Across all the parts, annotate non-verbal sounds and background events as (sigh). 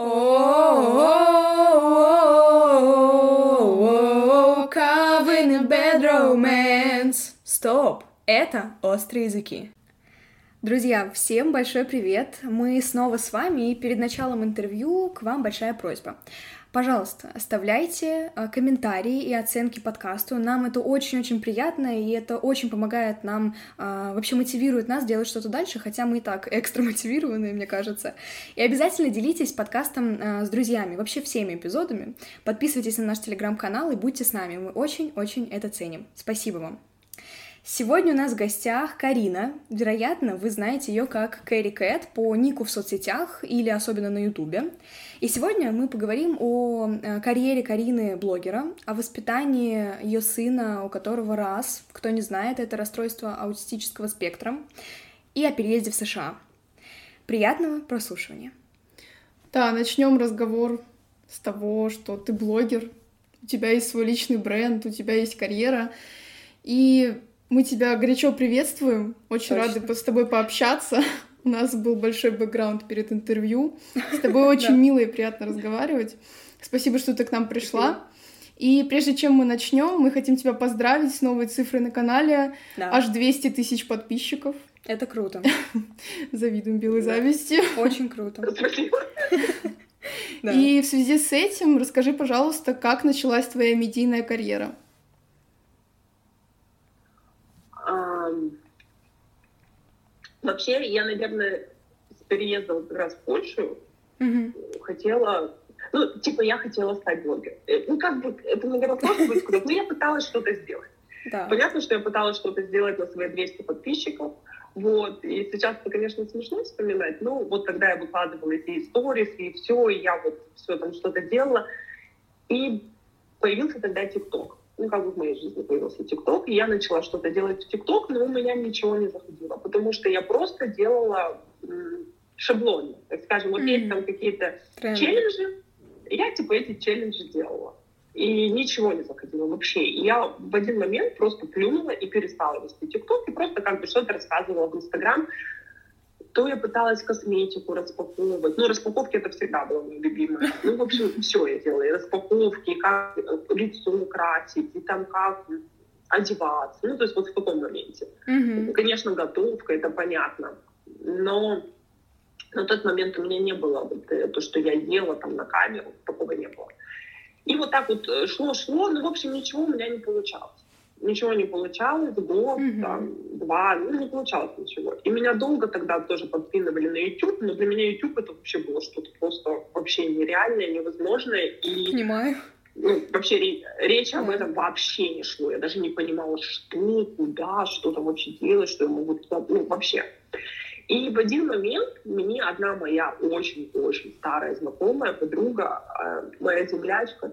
Oh, Carving a bad romance. Стоп, это острые языки. Друзья, всем большой привет! Мы снова с вами, и перед началом интервью к вам большая просьба. Пожалуйста, оставляйте э, комментарии и оценки подкасту. Нам это очень-очень приятно, и это очень помогает нам, э, вообще мотивирует нас делать что-то дальше, хотя мы и так экстра мотивированы, мне кажется. И обязательно делитесь подкастом э, с друзьями, вообще всеми эпизодами. Подписывайтесь на наш телеграм-канал и будьте с нами. Мы очень-очень это ценим. Спасибо вам. Сегодня у нас в гостях Карина. Вероятно, вы знаете ее как Кэрри Кэт по нику в соцсетях или особенно на Ютубе. И сегодня мы поговорим о э, карьере Карины блогера, о воспитании ее сына, у которого раз, кто не знает, это расстройство аутистического спектра, и о переезде в США. Приятного прослушивания. Да, начнем разговор с того, что ты блогер, у тебя есть свой личный бренд, у тебя есть карьера, и мы тебя горячо приветствуем. Очень Точно. рады с тобой пообщаться. У нас был большой бэкграунд перед интервью. С (laughs) тобой очень мило и приятно разговаривать. Спасибо, что ты к нам пришла. И прежде чем мы начнем, мы хотим тебя поздравить с новой цифрой на канале. Аж 200 тысяч подписчиков. Это круто. (laughs) Завидуем белой зависти. Очень круто. Спасибо. (laughs) И в связи с этим расскажи, пожалуйста, как началась твоя медийная карьера? Вообще, я, наверное, с переездом как раз в Польшу mm-hmm. хотела... Ну, типа, я хотела стать блогером. Э, ну, как бы, это, наверное, просто будет сказать, но я пыталась что-то сделать. Да. Понятно, что я пыталась что-то сделать на свои 200 подписчиков. Вот. И сейчас это, конечно, смешно вспоминать, но вот тогда я выкладывала эти истории, и все, и я вот все там что-то делала. И появился тогда ТикТок ну, как бы в моей жизни появился ТикТок, и я начала что-то делать в ТикТок, но у меня ничего не заходило, потому что я просто делала шаблоны, так скажем, вот mm-hmm. есть там какие-то челленджи, я типа эти челленджи делала. И ничего не заходило вообще. И я в один момент просто плюнула и перестала вести ТикТок, и просто как бы что-то рассказывала в Инстаграм, то я пыталась косметику распаковывать. Ну, распаковки это всегда было мое любимое. Ну, в общем, все я делала. И распаковки, как лицо красить, и там как одеваться. Ну, то есть вот в таком моменте. Mm-hmm. Конечно, готовка, это понятно. Но на тот момент у меня не было вот, э, то, что я ела там на камеру, такого не было. И вот так вот шло-шло, но, в общем, ничего у меня не получалось ничего не получалось, год, mm-hmm. там, два, ну, не получалось ничего. И меня долго тогда тоже подпинывали на YouTube, но для меня YouTube это вообще было что-то просто вообще нереальное, невозможное. И, Понимаю. Ну, вообще речь об этом вообще не шло. Я даже не понимала, что, куда, что там вообще делать, что я могу туда, ну, вообще. И в один момент мне одна моя очень-очень старая знакомая, подруга, э, моя землячка,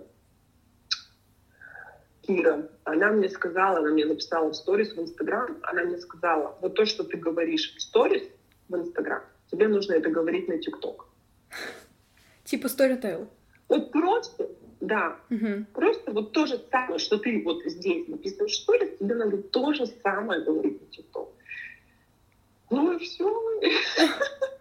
Кира, она мне сказала, она мне написала в сторис в Инстаграм, она мне сказала, вот то, что ты говоришь в сторис в Инстаграм, тебе нужно это говорить на ТикТок. Типа сторитейл. Вот просто, да, угу. просто вот то же самое, что ты вот здесь написываешь в сторис, тебе надо то же самое говорить на ТикТок. Ну и все. (laughs)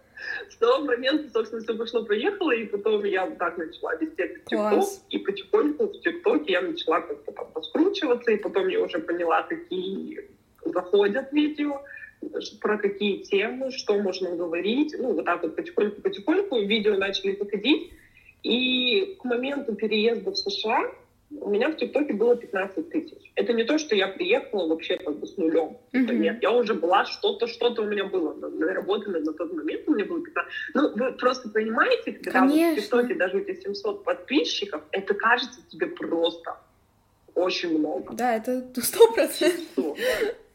с того момента, собственно, все пошло-поехало, и потом я вот так начала вести ТикТок, и потихоньку в ТикТоке я начала как-то там поскручиваться, и потом я уже поняла, какие заходят видео, про какие темы, что можно говорить. Ну, вот так вот потихоньку-потихоньку видео начали заходить. И к моменту переезда в США у меня в ТикТоке было 15 тысяч. Это не то, что я приехала вообще как бы с нулем. Mm-hmm. Нет, я уже была, что-то, что-то у меня было наработано на тот момент, у меня было 15. Ну, вы просто понимаете, когда Конечно. в ТикТоке даже у тебя 700 подписчиков, это кажется тебе просто очень много. Да, это сто процентов.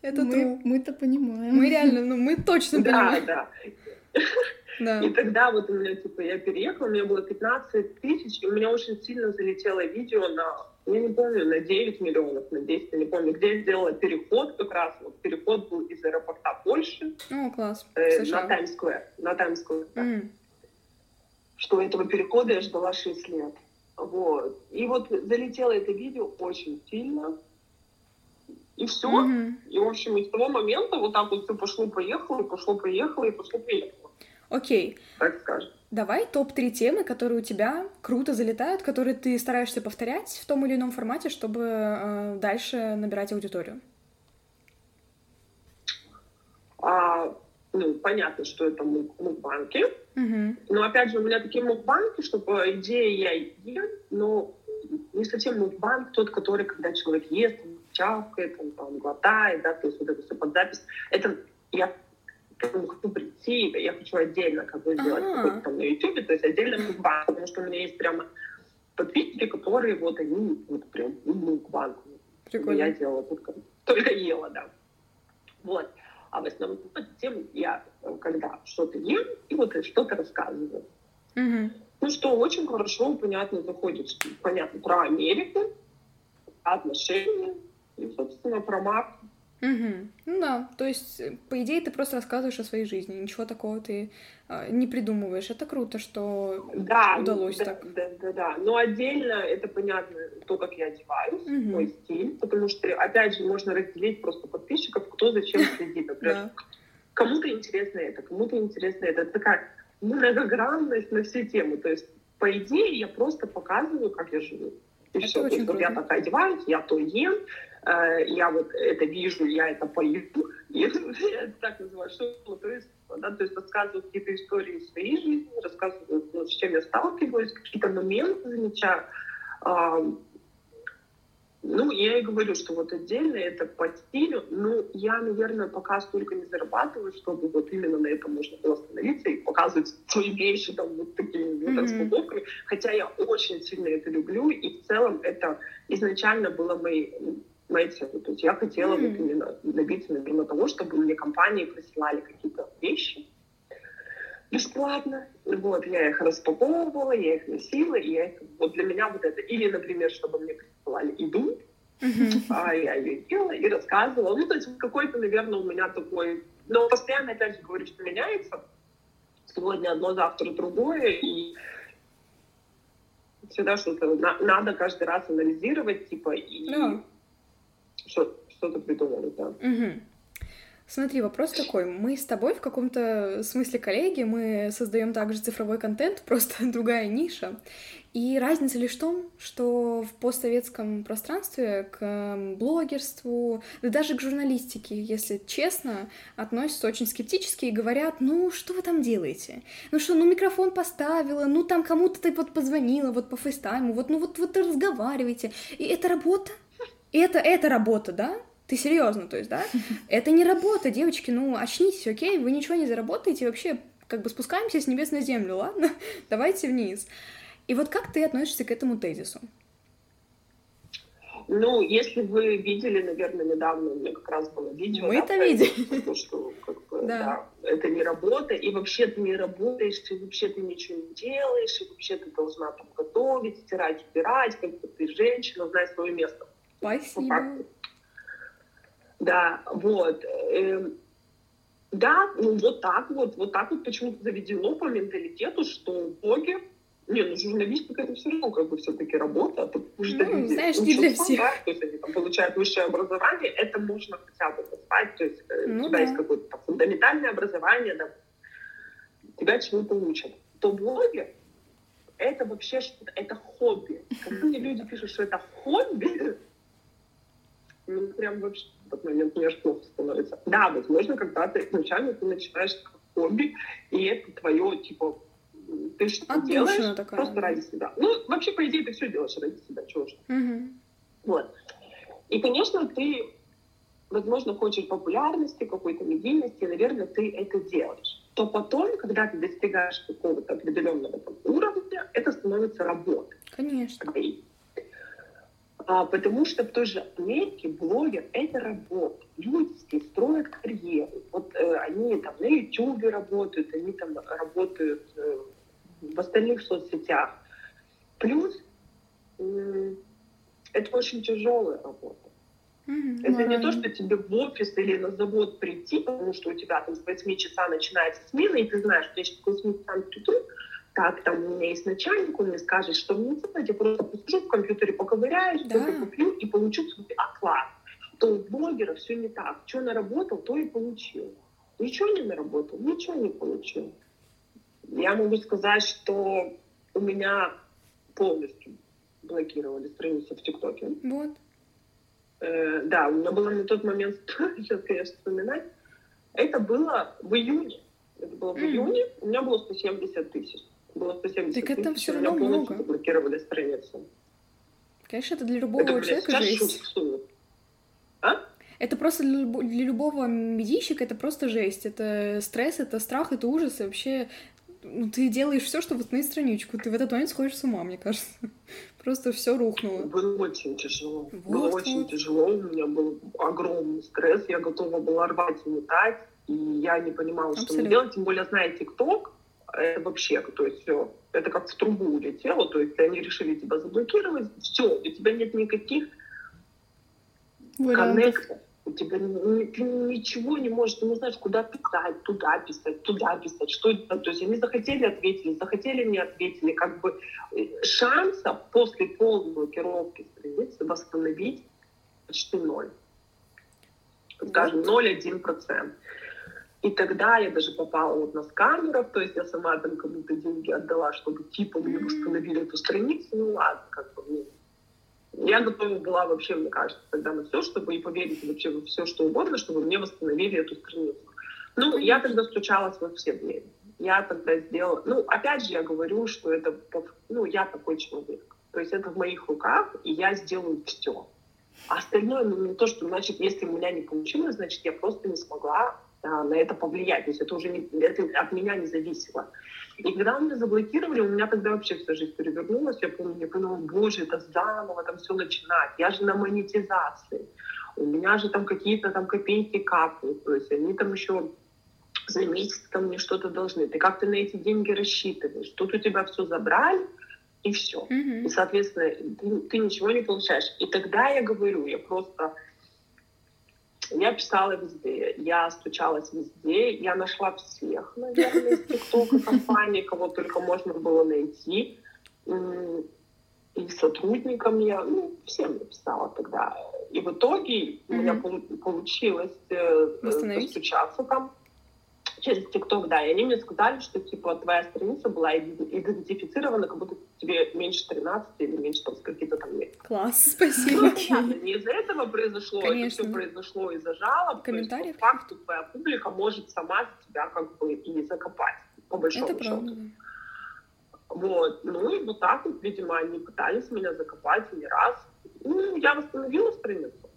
Это мы, мы-то понимаем. Мы реально, ну мы точно понимаем. Да, да. Да. И тогда вот у меня, типа, я переехала, у меня было 15 тысяч, и у меня очень сильно залетело видео на, я не помню, на 9 миллионов, на 10, я не помню, где я сделала переход как раз, вот переход был из аэропорта Польши. О, класс. Э, на Таймс-сквер, на Таймс-сквер. Mm. Что этого перехода я ждала 6 лет. Вот. И вот залетело это видео очень сильно. И все. Mm-hmm. И, в общем, и с того момента вот так вот все пошло-поехало, пошло-поехало, и пошло-поехало. Окей. Так скажем. Давай топ-3 темы, которые у тебя круто залетают, которые ты стараешься повторять в том или ином формате, чтобы э, дальше набирать аудиторию. А, ну, понятно, что это мукбанки. Угу. Но опять же, у меня такие мукбанки, что по идее я ем, но не совсем мукбанк тот, который, когда человек ест, чавкает, он там глотает, да, то есть вот это все под запись. Это я хочу прийти, я хочу отдельно как бы сделать ага. какой-то там на YouTube, то есть отдельно мукбанк, потому что у меня есть прямо подписчики, которые вот они вот прям ну, мукбанк. Прикольно. Я делала только, только ела, да. Вот. А в основном тем я когда что-то ем и вот что-то рассказываю. Угу. Ну что, очень хорошо, понятно, заходит, понятно, про Америку, отношения и, собственно, про марку. Угу. Ну да, то есть, э, по идее, ты просто рассказываешь о своей жизни, ничего такого ты э, не придумываешь. Это круто, что да, удалось да, так. Да, да, да. Но отдельно это понятно то, как я одеваюсь, угу. мой стиль, потому что, опять же, можно разделить просто подписчиков, кто зачем (laughs) следит. Например, кому-то интересно это, кому-то интересно это. Это такая многогранность на все темы. То есть, по идее, я просто показываю, как я живу. И это все. Очень то есть, вот я так одеваюсь, я то ем, я вот это вижу, я это пою, (laughs) и я это так называю, что то есть, да, то есть рассказываю какие-то истории своей жизни, рассказываю, ну, с чем я сталкиваюсь, какие-то моменты замечаю. Ну, я и говорю, что вот отдельно это по стилю. Ну, я, наверное, пока столько не зарабатываю, чтобы вот именно на этом можно было остановиться и показывать свои вещи там вот такими вот mm-hmm. распаковками. Хотя я очень сильно это люблю, и в целом это изначально было моей целью. То есть я хотела mm-hmm. вот именно добиться, наверное, того, чтобы мне компании присылали какие-то вещи бесплатно. Вот, я их распаковывала, я их носила, и я их, вот для меня вот это. Или, например, чтобы мне присылали еду, mm-hmm. а я ее ела и рассказывала. Ну, то есть какой-то, наверное, у меня такой... Но постоянно, опять же, говорю, что меняется. Сегодня одно, завтра другое, и всегда что-то на, надо каждый раз анализировать, типа, и yeah что-то придумали, да. Угу. Смотри, вопрос такой. Мы с тобой в каком-то смысле коллеги, мы создаем также цифровой контент, (laughs) просто другая ниша. И разница лишь в том, что в постсоветском пространстве к блогерству, да даже к журналистике, если честно, относятся очень скептически и говорят, ну что вы там делаете? Ну что, ну микрофон поставила, ну там кому-то ты вот позвонила, вот по фейстайму, вот ну вот, вот разговариваете. И это работа? Это, это работа, да? Ты серьезно, то есть, да? (laughs) Это не работа, девочки, ну, очнитесь, окей? Вы ничего не заработаете, вообще, как бы спускаемся с небес на землю, ладно? (laughs) Давайте вниз. И вот как ты относишься к этому тезису? Ну, если вы видели, наверное, недавно у меня как раз было видео. Мы это да, видели. То, что как бы, да. да, это не работа, и вообще ты не работаешь, и вообще ты ничего не делаешь, и вообще ты должна там готовить, стирать, убирать, как бы ты женщина, знай свое место. Спасибо. Да, вот. Эм, да, ну вот так вот, вот так вот почему-то заведено по менталитету, что блогер, не, ну журналистика это все равно как бы все-таки работа, потому что ну, люди знаешь, не для всех. Да, то есть они там получают высшее образование, это можно хотя бы назвать, то есть э, ну, у тебя да. есть какое-то там, фундаментальное образование, да, тебя чему-то учат. То блогер это вообще что-то, это хобби. Когда мне люди пишут, что это хобби, ну, прям вообще в этот момент мне аж плохо становится. Да, возможно, когда ты изначально ты начинаешь как хобби, и это твое, типа, ты что Отдушина делаешь такая, просто да. ради себя. Ну, вообще, по идее, ты все делаешь ради себя, чего же. Угу. Вот. И, конечно, ты, возможно, хочешь популярности, какой-то медийности, и, наверное, ты это делаешь. То потом, когда ты достигаешь какого-то определенного там, уровня, это становится работой. Конечно. А, потому что в той же Америке блогер — это работа. Люди здесь строят карьеру. Вот э, они там на YouTube работают, они там работают э, в остальных соцсетях. Плюс э, это очень тяжелая работа. Mm-hmm. Это не то, что тебе в офис или на завод прийти, потому что у тебя там с 8 часа начинается смена, и ты знаешь, что я сейчас к 8 часам приду, так, там у меня есть начальник, он мне скажет, что мне делать, я просто посижу в компьютере, поковыряюсь, да. что-то куплю и получу свой оклад. То у блогера все не так. Что наработал, то и получил. Ничего не наработал, ничего не получил. Я могу сказать, что у меня полностью блокировали страницу в ТикТоке. Вот. Э, да, у меня было на тот момент, (laughs) сейчас, конечно, вспоминать, это было в июне. Это было в июне, у меня было 170 тысяч. Было 170 так это тысяч, все равно много. заблокировали страницу. Конечно, это для любого это, человека жесть. А? Это просто для, для любого медийщика это просто жесть. Это стресс, это страх, это ужас. И вообще ну, ты делаешь все, чтобы восстановить страничку. Ты в этот момент сходишь с ума, мне кажется. (laughs) Просто все рухнуло. Было очень тяжело. Вот, было вот. очень тяжело. У меня был огромный стресс. Я готова была рвать и метать. И я не понимала, Абсолютно. что мне делать. Тем более, зная ТикТок, это вообще, то есть все, это как в трубу улетело, то есть они решили тебя заблокировать, все, у тебя нет никаких коннектов у тебя ты ничего не можешь, ты не знаешь, куда писать, туда писать, туда писать, что это. То есть они захотели, ответили, захотели, не ответили. Как бы э, шанса после полной блокировки страницы восстановить почти ноль. Скажем, 0,1%. И тогда я даже попала вот на сканеров, то есть я сама там кому-то деньги отдала, чтобы типа мне восстановили эту страницу. Ну ладно, как бы мне я готова была вообще, мне кажется, тогда на все, чтобы и поверить вообще во все, что угодно, чтобы мне восстановили эту страницу. Ну, я тогда стучалась во все двери. Я тогда сделала... Ну, опять же, я говорю, что это... Ну, я такой человек. То есть это в моих руках, и я сделаю все. А остальное, ну, не то, что, значит, если у меня не получилось, значит, я просто не смогла на это повлиять. То есть это уже не, это от меня не зависело. И когда меня заблокировали, у меня тогда вообще вся жизнь перевернулась. Я помню, я поняла, боже, это заново там все начинать. Я же на монетизации. У меня же там какие-то там копейки капают. То есть они там еще за месяц там мне что-то должны. Ты как то на эти деньги рассчитываешь? Тут у тебя все забрали, и все. Mm-hmm. И, соответственно, ты, ты ничего не получаешь. И тогда я говорю, я просто я писала везде, я стучалась везде, я нашла всех, наверное, из ТикТока компании, кого только можно было найти. И сотрудникам я, ну, всем написала тогда. И в итоге mm-hmm. у меня получилось э, стучаться там через ТикТок, да, и они мне сказали, что, типа, твоя страница была идентифицирована, как будто тебе меньше 13 или меньше там какие-то там лет. Класс, спасибо. Ну, понятно, не из-за этого произошло, Конечно. это все произошло из-за жалоб. Комментариев. по факту твоя публика может сама тебя как бы и закопать, по большому это счету. Правда. Вот, ну и вот так вот, видимо, они пытались меня закопать не раз. Ну, я восстановила страницу.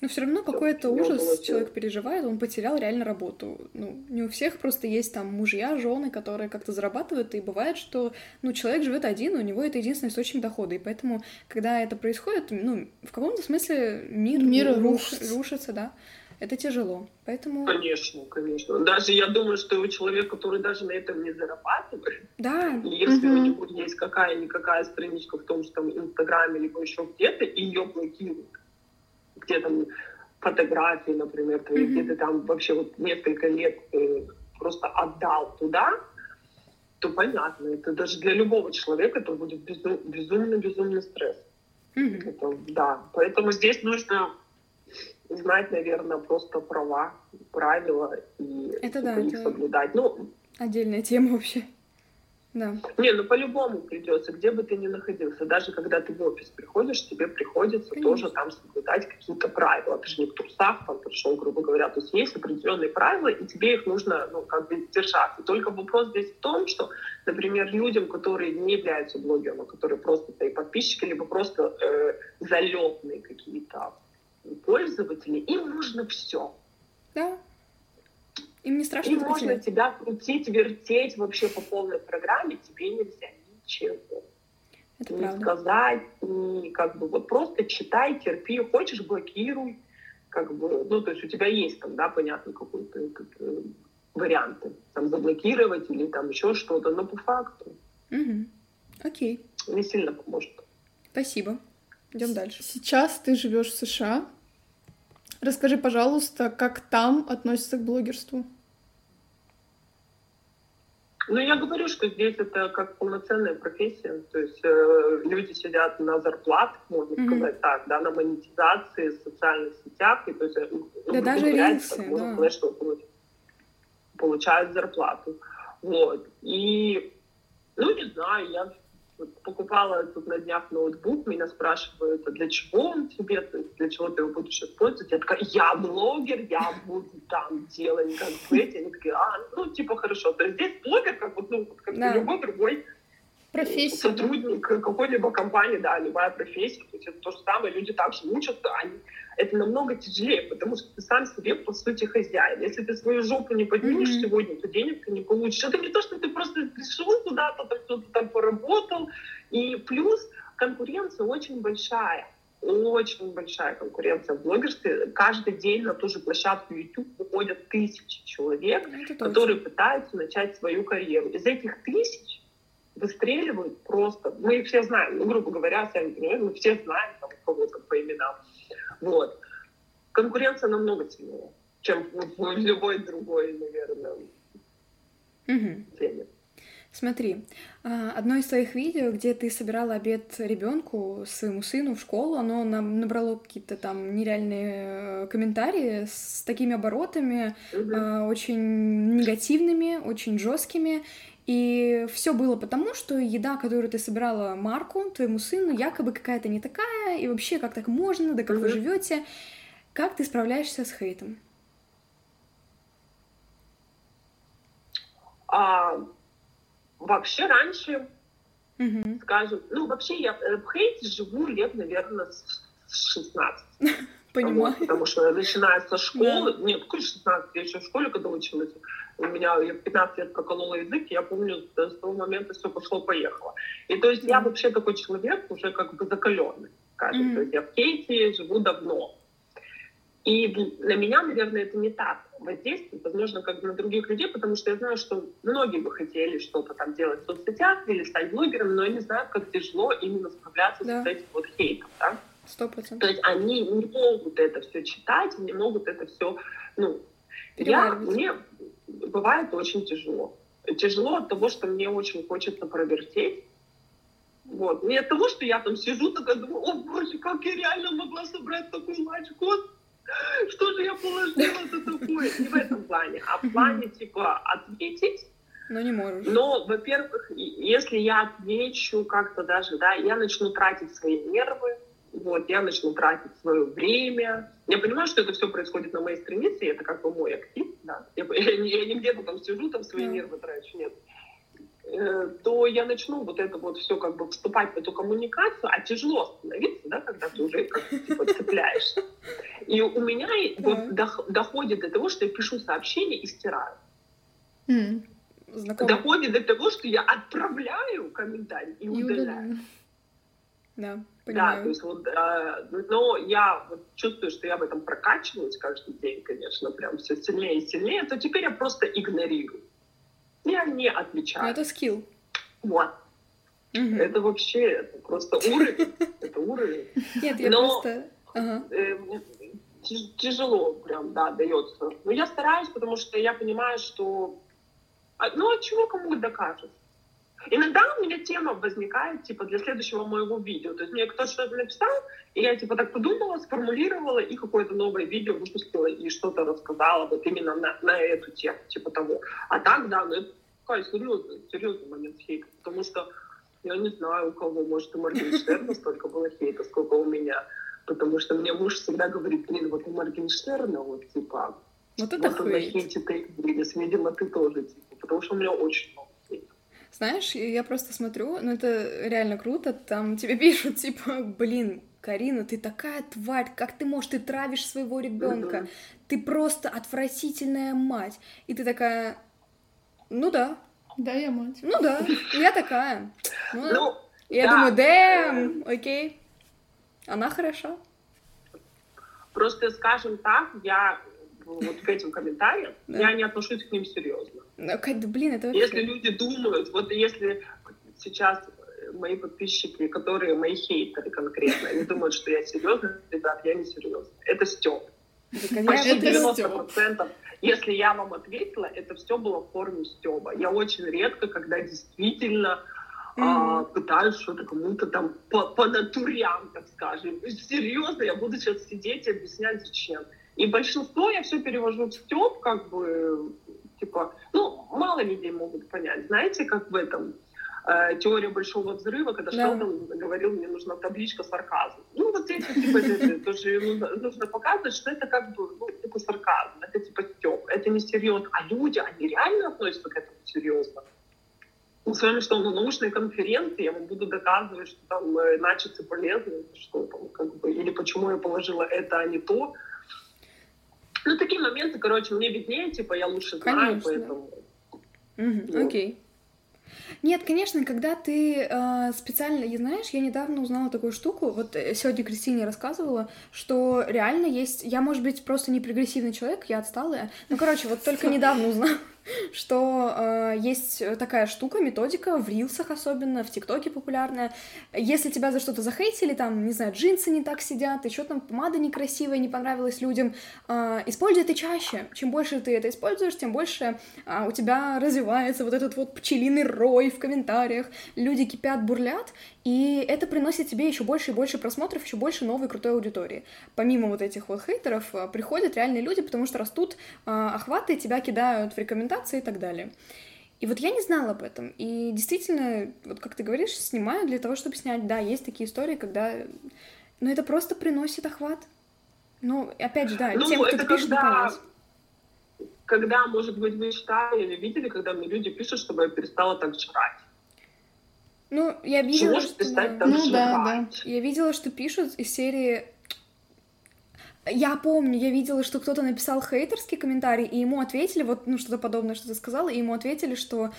Но все равно какой-то ужас человек переживает, он потерял реально работу. Ну, не у всех просто есть там мужья, жены, которые как-то зарабатывают, и бывает, что, ну, человек живет один, у него это единственный источник дохода, и поэтому, когда это происходит, ну, в каком-то смысле мир, мир руш... рушится, да, это тяжело, поэтому... Конечно, конечно. Даже я думаю, что у человека, который даже на этом не зарабатывает, да. если угу. у него есть какая-никакая страничка в том же там Инстаграме, либо еще где-то, и ее блокируют, где там фотографии, например, твои, mm-hmm. где ты там вообще вот несколько лет э, просто отдал туда, то понятно, это даже для любого человека это будет безумно-безумный стресс. Mm-hmm. Это, да, поэтому здесь нужно знать, наверное, просто права, правила и это да, их это соблюдать. Ну, отдельная тема вообще. Да. Не, ну по-любому придется, где бы ты ни находился. Даже когда ты в офис приходишь, тебе приходится Конечно. тоже там соблюдать какие-то правила. Ты же не в трусах там пришел, грубо говоря. То есть есть определенные правила, и тебе их нужно, ну, как бы держаться. Только вопрос здесь в том, что, например, людям, которые не являются блогерами, которые просто твои подписчики, либо просто э, залетные какие-то пользователи, им нужно все. Да. Им не страшно И можно тебя крутить, вертеть вообще по полной программе, тебе нельзя ничего. Это не правда. сказать, не как бы вот просто читай, терпи, хочешь блокируй, как бы, ну то есть у тебя есть там, да, понятно, какой-то э, варианты, там заблокировать или там еще что-то, но по факту. Угу. Окей. Не сильно поможет. Спасибо. Идем дальше. Сейчас ты живешь в США. Расскажи, пожалуйста, как там относятся к блогерству? Ну, я говорю, что здесь это как полноценная профессия. То есть э, люди сидят на зарплатах, можно mm-hmm. сказать так, да, на монетизации, в социальных сетях. И, то есть, ну, да даже можно да. сказать, что получают зарплату. Вот. И, ну, не знаю, я покупала тут на днях ноутбук, меня спрашивают, а для чего он тебе, для чего ты его будешь использовать? Я такая, я блогер, я буду там делать как бы эти. Они такие, а, ну, типа, хорошо. То есть здесь блогер, как вот, ну, как да. любой другой профессия. Сотрудник какой-либо компании, да, любая профессия. То есть это то же самое, люди также учатся, они, это намного тяжелее, потому что ты сам себе, по сути, хозяин. Если ты свою жопу не поднимешь mm-hmm. сегодня, то денег ты не получишь. Это не то, что ты просто пришел куда-то, там, кто-то там поработал. И плюс конкуренция очень большая очень большая конкуренция в блогерстве. Каждый день на ту же площадку YouTube выходят тысячи человек, ну, которые пытаются начать свою карьеру. Из этих тысяч выстреливают просто. Мы их все знаем, ну, грубо говоря, сами понимаете, мы все знаем там, кого-то по именам. Вот. Конкуренция намного сильнее, чем в любой другой, наверное, угу. теме. Смотри, а, одно из твоих видео, где ты собирала обед ребенку, своему сыну в школу, оно набрало какие-то там нереальные э, комментарии с такими оборотами, угу. очень негативными, очень жесткими. И все было потому, что еда, которую ты собирала Марку, твоему сыну, якобы какая-то не такая, и вообще как так можно, да как вы живете. Как ты справляешься с хейтом? А, вообще раньше, угу. скажем, ну вообще я э, в хейте живу лет, наверное, с 16. (laughs) Понимаю. Вот, потому что начиная со школы, да. нет, какой 16, я еще в школе когда училась, у меня я в 15 лет проколола язык, я помню, с того момента все пошло-поехало. И то есть mm-hmm. я вообще такой человек, уже как бы закаленный, скажем. Mm-hmm. То есть я в Кейте живу давно. И на меня, наверное, это не так воздействует, возможно, как на других людей, потому что я знаю, что многие бы хотели что-то там делать в соцсетях или стать блогером, но они знают, как тяжело именно справляться да. с этим вот хейтом, да? Сто процентов. То есть они не могут это все читать, не могут это все, ну, я, мне бывает очень тяжело. Тяжело от того, что мне очень хочется провертеть. Вот. Не от того, что я там сижу, такая думаю, о боже, как я реально могла собрать такой матч, год, что же я положила это такое? Не в этом плане, а в плане, типа, ответить, но не можешь. Но, во-первых, если я отвечу как-то даже, да, я начну тратить свои нервы, вот, я начну тратить свое время. Я понимаю, что это все происходит на моей странице, и это как бы мой актив, да. Я, (laughs) я, я не где-то там сижу, там свои нервы трачу, нет. Э, то я начну вот это вот все как бы вступать в эту коммуникацию, а тяжело остановиться, да, когда ты уже как типа цепляешься. И у меня вот доходит до того, что я пишу сообщение и стираю. Доходит до того, что я отправляю комментарий и, и удаляю. Да, понимаю. Да, то есть вот, э, но я вот чувствую, что я в этом прокачиваюсь каждый день, конечно, прям все сильнее и сильнее, то теперь я просто игнорирую. Я не отвечаю. Но это скилл. Вот. Угу. Это вообще это просто уровень. (laughs) Это уровень. Нет, я но, просто... Ага. Э, тяжело прям, да, дается. Но я стараюсь, потому что я понимаю, что... А, ну, от чего кому докажешь? Иногда у меня тема возникает, типа, для следующего моего видео. То есть мне кто-то что-то написал, и я, типа, так подумала, сформулировала, и какое-то новое видео выпустила, и что-то рассказала вот именно на, на эту тему, типа того. А так, да, ну, это такой серьезный, серьезный момент хейта, потому что я не знаю, у кого, может, у Моргенштерна (laughs) столько было хейта, сколько у меня. Потому что мне муж всегда говорит, блин, вот у Моргенштерна, вот, типа, вот это вот он на хейте ты, видимо, ты тоже, типа, потому что у меня очень много знаешь, я просто смотрю, ну это реально круто, там тебе (laughs) пишут, типа, блин, Карина, ты такая тварь, как ты можешь, ты травишь своего ребенка, mm-hmm. ты просто отвратительная мать. И ты такая, ну да. Да, я мать. Ну да, я такая. Ну, ну я да. думаю, дэм, окей, она хороша. Просто, скажем так, я вот к этим комментариям, да. я не отношусь к ним серьезно. Ну, блин, это вообще... Если люди думают, вот если сейчас мои подписчики, которые мои хейтеры конкретно, они думают, что я серьезный, ребят, я не серьезный. Это стёб. Почти 90%. Если я вам ответила, это все было в форме стеба. Я очень редко, когда действительно а, пытаюсь что-то кому-то там по, по натурям, так скажем. Серьезно, я буду сейчас сидеть и объяснять, зачем. И большинство я все перевожу в степ, как бы Типа, ну, мало людей могут понять. Знаете, как в этом э, теория большого взрыва, когда да. Шелдон говорил, мне нужна табличка сарказм. Ну, вот здесь, типа, тоже нужно показывать, что это как бы, ну, типа, сарказм, это типа стёб, это не серьезно. А люди, они реально относятся к этому серьезно. Ну, с вами что, на научной конференции я вам буду доказывать, что там э, начаться полезно, что там, как бы, или почему я положила это, а не то. Ну, такие моменты, короче, мне виднее, типа, я лучше знаю, Конечно. поэтому... Угу, вот. Окей. Нет, конечно, когда ты э, специально, я знаешь, я недавно узнала такую штуку, вот э, сегодня Кристине рассказывала, что реально есть, я, может быть, просто не прогрессивный человек, я отсталая, ну, короче, вот только недавно узнала, что э, есть такая штука, методика в рилсах особенно, в ТикТоке популярная. Если тебя за что-то захейтили, там, не знаю, джинсы не так сидят, еще там помада некрасивая, не понравилась людям, э, используй это чаще. Чем больше ты это используешь, тем больше э, у тебя развивается вот этот вот пчелиный рой в комментариях. Люди кипят, бурлят, и это приносит тебе еще больше и больше просмотров, еще больше новой крутой аудитории. Помимо вот этих вот хейтеров, э, приходят реальные люди, потому что растут э, охваты, тебя кидают в рекомендации и так далее. И вот я не знала об этом. И действительно, вот как ты говоришь, снимаю для того, чтобы снять. Да, есть такие истории, когда... Но это просто приносит охват. Ну, опять же, да, ну, тем, кто пишет, когда... когда, может быть, вы читали или видели, когда мне люди пишут, чтобы я перестала так жрать. Ну, я видела, что... Там ну, да, да. Я видела, что пишут из серии... Я помню, я видела, что кто-то написал хейтерский комментарий, и ему ответили, вот, ну, что-то подобное, что ты сказала, и ему ответили, что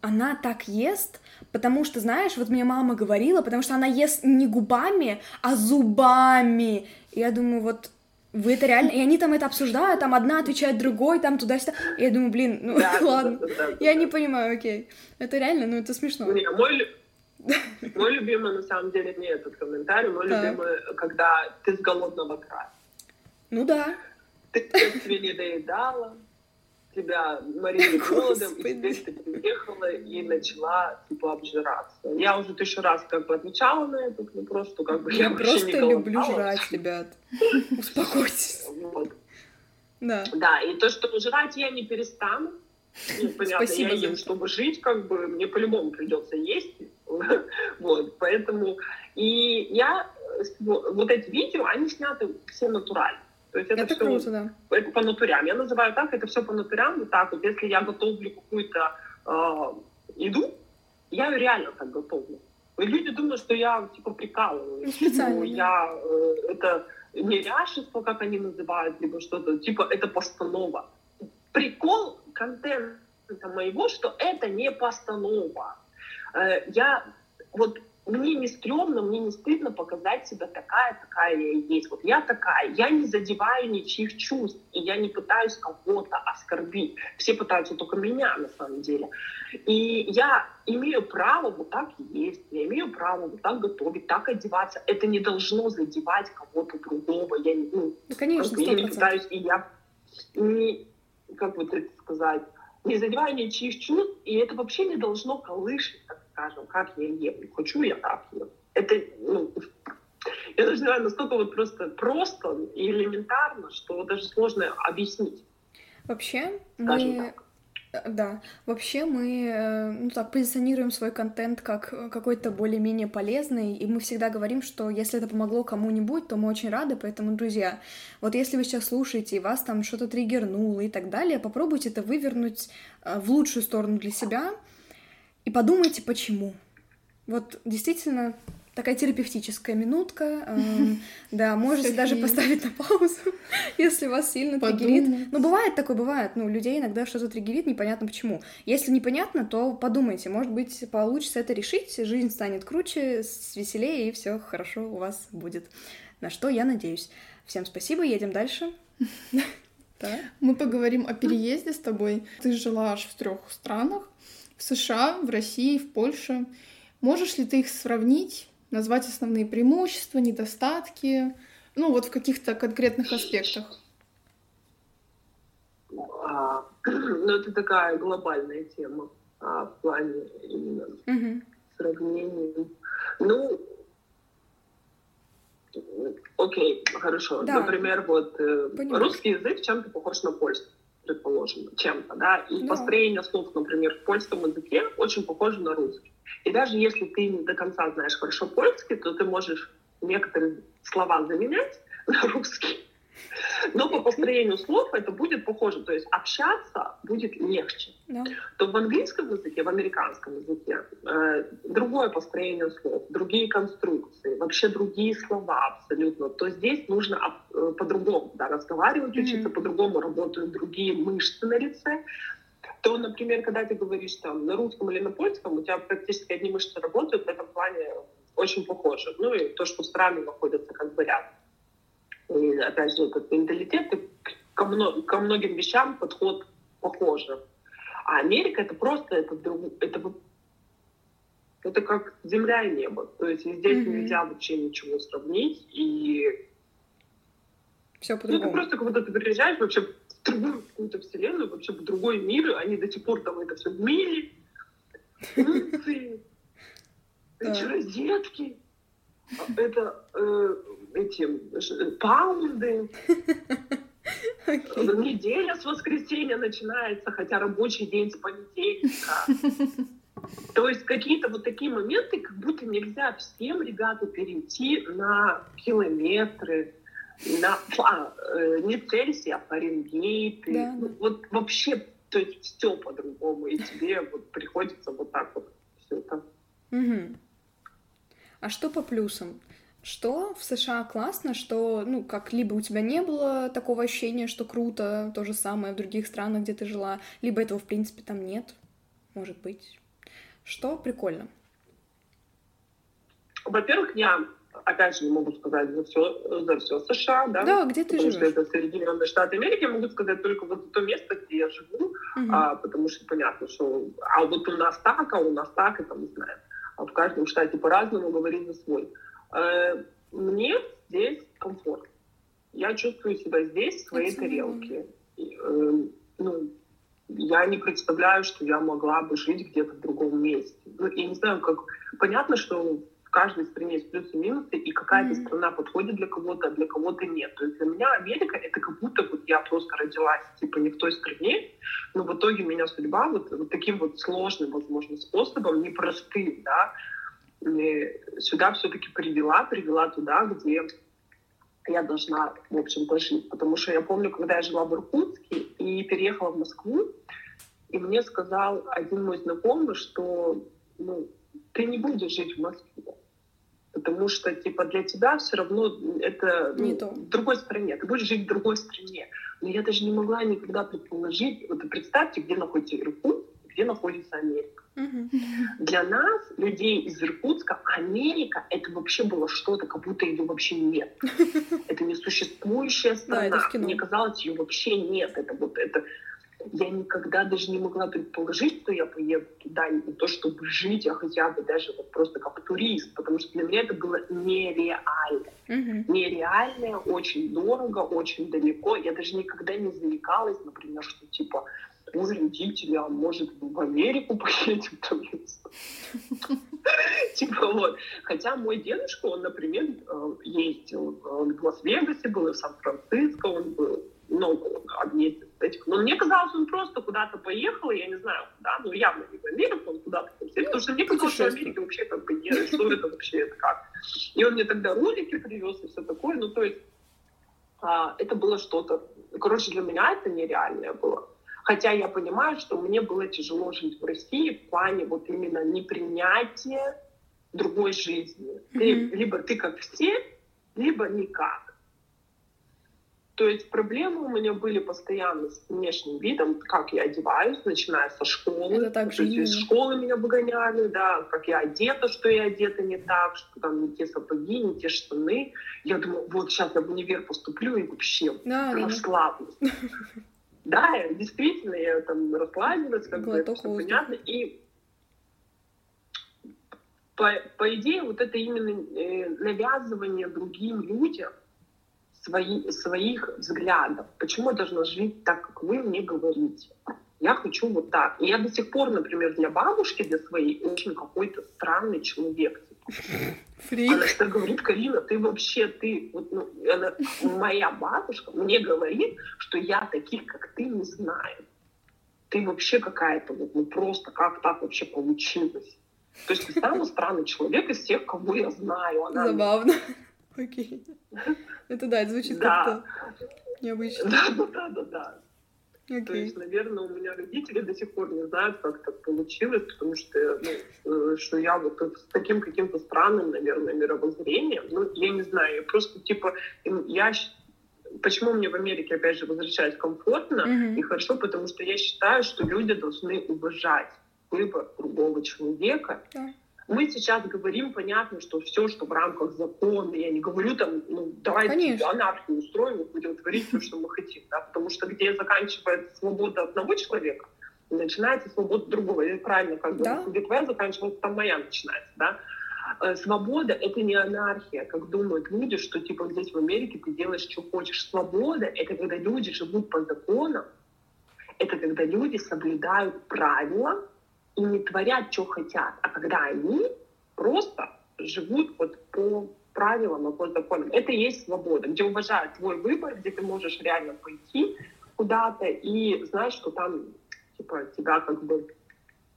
она так ест, потому что, знаешь, вот мне мама говорила, потому что она ест не губами, а зубами. И я думаю, вот вы это реально... И они там это обсуждают, там одна отвечает другой, там туда-сюда. И я думаю, блин, ну (laughs) да, ладно. Да, да, я не понимаю, окей. Это реально, ну это смешно. Не, мой, (laughs) мой любимый, на самом деле, не этот комментарий. Мой так. любимый, когда ты с голодного края. Ну да. Ты тебе не доедала, тебя морили (laughs) голодом, и теперь ты приехала и начала, типа, обжираться. Я уже тысячу раз как бы отвечала на этот вопрос, что как бы я, я просто не люблю жрать, ребят. Успокойтесь. Вот. Да. Да, и то, что жрать я не перестану, ну, понятно, Спасибо я ем, чтобы жить, как бы мне по-любому придется есть. (laughs) вот, поэтому и я вот эти видео, они сняты все натурально. То есть это, это все, круто, да. Это по натурям. Я называю так, это все по натурям. Вот так вот, если я готовлю какую-то э, еду, я ее реально так готовлю. И люди думают, что я типа прикалываюсь. Ну, специально. Ну, я э, это неряшество, как они называют, либо что-то, типа это постанова. Прикол контента моего, что это не постанова. Э, я вот мне не стрёмно, мне не стыдно показать себя такая, какая я есть. Вот я такая, я не задеваю ничьих чувств, и я не пытаюсь кого-то оскорбить. Все пытаются только меня, на самом деле. И я имею право вот так есть, я имею право вот так готовить, так одеваться. Это не должно задевать кого-то другого. Я, ну, ну конечно, я не пытаюсь, и я не, как вот это сказать, не задеваю ничьих чувств, и это вообще не должно колышить, так скажем, как я ем. Хочу я так ем. Это, ну, (laughs) я даже не знаю, настолько вот просто просто и элементарно, что даже сложно объяснить. Вообще, мы... Так. Да, вообще мы, э, ну так, позиционируем свой контент как какой-то более-менее полезный, и мы всегда говорим, что если это помогло кому-нибудь, то мы очень рады, поэтому, друзья, вот если вы сейчас слушаете, и вас там что-то триггернуло и так далее, попробуйте это вывернуть э, в лучшую сторону для себя, и подумайте, почему. Вот действительно такая терапевтическая минутка. Эм, (laughs) да, можете даже поставить на паузу, (laughs) если вас сильно триггерит. Ну, бывает такое, бывает. Ну, людей иногда что-то триггерит, непонятно почему. Если непонятно, то подумайте, может быть, получится это решить, жизнь станет круче, веселее, и все хорошо у вас будет. На что я надеюсь. Всем спасибо, едем дальше. (laughs) Мы поговорим о переезде с тобой. Ты жила аж в трех странах. В США, в России, в Польше. Можешь ли ты их сравнить назвать основные преимущества, недостатки, ну вот в каких-то конкретных аспектах? А, (clears throat) ну, это такая глобальная тема а, в плане именно угу. сравнения. Ну, окей, хорошо. Да. Например, вот э, русский язык чем-то похож на польский. Предположим, чем-то, да, и да. построение слов, например, в польском языке очень похоже на русский. И даже если ты не до конца знаешь хорошо польский, то ты можешь некоторые слова заменять на русский, (laughs) но по построению слов это будет похоже. То есть общаться будет легче. Да. То в английском языке, в американском языке э, другое построение слов, другие конструкции, вообще другие слова абсолютно. То здесь нужно э, по-другому да, разговаривать, mm-hmm. учиться по-другому, работают другие мышцы на лице. То, например, когда ты говоришь там на русском или на польском, у тебя практически одни мышцы работают, в этом плане очень похоже. Ну и то, что страны находятся как бы рядом. И, опять же, этот менталитет, ко, мно, ко многим вещам подход похожий. А Америка это просто, это, это, это как земля и небо. То есть здесь mm-hmm. нельзя вообще ничего сравнить. И все по-другому. Ну, это просто будто ты приезжаешь вообще в другую какую-то вселенную, вообще в другой мир, они до сих пор там это все в мире. Розетки это э, эти э, паунды. Okay. Неделя с воскресенья начинается, хотя рабочий день с понедельника. То есть какие-то вот такие моменты, как будто нельзя всем ребятам перейти на километры, на а, э, не Цельсия, а Фаренгейты. Да. Ну, вот вообще, то есть все по-другому, и тебе вот приходится вот так вот все это. Угу. А что по плюсам? Что в США классно, что, ну, как либо у тебя не было такого ощущения, что круто, то же самое в других странах, где ты жила, либо этого, в принципе, там нет, может быть. Что прикольно? Во-первых, я, опять же, не могу сказать за все, за все США, да? Да, где ты потому живешь? что это Соединенные Штаты Америки, я могу сказать только вот то место, где я живу, угу. а, потому что понятно, что а вот у нас так, а у нас так, это мы знаем. А в каждом штате по-разному говорить за свой. Э, мне здесь комфорт. Я чувствую себя здесь, в своей тарелке. Э, ну, я не представляю, что я могла бы жить где-то в другом месте. Ну, я не знаю, как... Понятно, что каждой стране есть плюсы и минусы, и какая-то mm-hmm. страна подходит для кого-то, а для кого-то нет. То есть для меня Америка — это как будто вот я просто родилась типа не в той стране, но в итоге меня судьба вот, вот таким вот сложным, возможно, способом, непростым, да, сюда все-таки привела, привела туда, где я должна, в общем-то, жить. Потому что я помню, когда я жила в Иркутске и переехала в Москву, и мне сказал один мой знакомый, что ну, ты не будешь жить в Москве. Потому что, типа, для тебя все равно это ну, в другой стране. Ты будешь жить в другой стране. Но я даже не могла никогда предположить. Вот представьте, где находится Иркутск, где находится Америка. Угу. Для нас, людей из Иркутска, Америка это вообще было что-то, как будто ее вообще нет. (laughs) Это несуществующая страна. Мне казалось, ее вообще нет. Это вот это я никогда даже не могла предположить, что я поеду туда, не то чтобы жить, а хотя бы даже вот просто как турист, потому что для меня это было нереально. Mm-hmm. Нереально, очень дорого, очень далеко. Я даже никогда не заикалась, например, что типа у родителей, а может в Америку поедем там, (laughs) Типа вот. Хотя мой дедушка, он, например, э, ездил, он в Лас-Вегасе был, и в Сан-Франциско он был, много объездил этих. Но мне казалось, он просто куда-то поехал, я не знаю куда, но явно не в Америку, он куда-то поехал, потому что мне казалось, что Америка вообще как бы нет, что это вообще, это как. И он мне тогда ролики привез и все такое, ну то есть а, это было что-то, короче, для меня это нереальное было. Хотя я понимаю, что мне было тяжело жить в России в плане вот именно непринятия другой жизни. Mm-hmm. Ты, либо ты как все, либо никак. То есть проблемы у меня были постоянно с внешним видом, как я одеваюсь, начиная со школы. Это так же из школы меня выгоняли, да, как я одета, что я одета не так, что там не те сапоги, не те штаны. Я думаю, вот сейчас я в универ поступлю и вообще да, расслаблюсь. (laughs) Да, действительно, я там расслабилась, как бы это все понятно. И по, по идее, вот это именно э, навязывание другим людям свои, своих взглядов. Почему я должна жить так, как вы мне говорите? я хочу вот так. И я до сих пор, например, для бабушки, для своей, очень какой-то странный человек. Фрик. Она что говорит, Карина, ты вообще, ты, вот, ну, она, моя бабушка мне говорит, что я таких, как ты, не знаю. Ты вообще какая-то, вот, ну просто как так вообще получилось? То есть ты самый странный человек из всех, кого я знаю. Она... Забавно. Окей. Это да, это звучит как-то необычно. Да, да, да, да, да. Okay. То есть, наверное, у меня родители до сих пор не знают, как так получилось, потому что, ну, э, что я вот с таким каким-то странным, наверное, мировоззрением, ну, я не знаю, я просто, типа, я почему мне в Америке, опять же, возвращать комфортно mm-hmm. и хорошо, потому что я считаю, что люди должны уважать выбор другого человека, yeah мы сейчас говорим, понятно, что все, что в рамках закона, я не говорю там, ну, давайте Конечно. анархию устроим и будем творить все, что мы хотим, да, потому что где заканчивается свобода одного человека, начинается свобода другого. И правильно, как да? где твоя заканчивается, там моя начинается, да. Э, свобода — это не анархия, как думают люди, что типа здесь в Америке ты делаешь, что хочешь. Свобода — это когда люди живут по законам, это когда люди соблюдают правила, и не творят, что хотят, а когда они просто живут вот по правилам и по законам. Это и есть свобода, где уважают твой выбор, где ты можешь реально пойти куда-то и знаешь, что там типа тебя как бы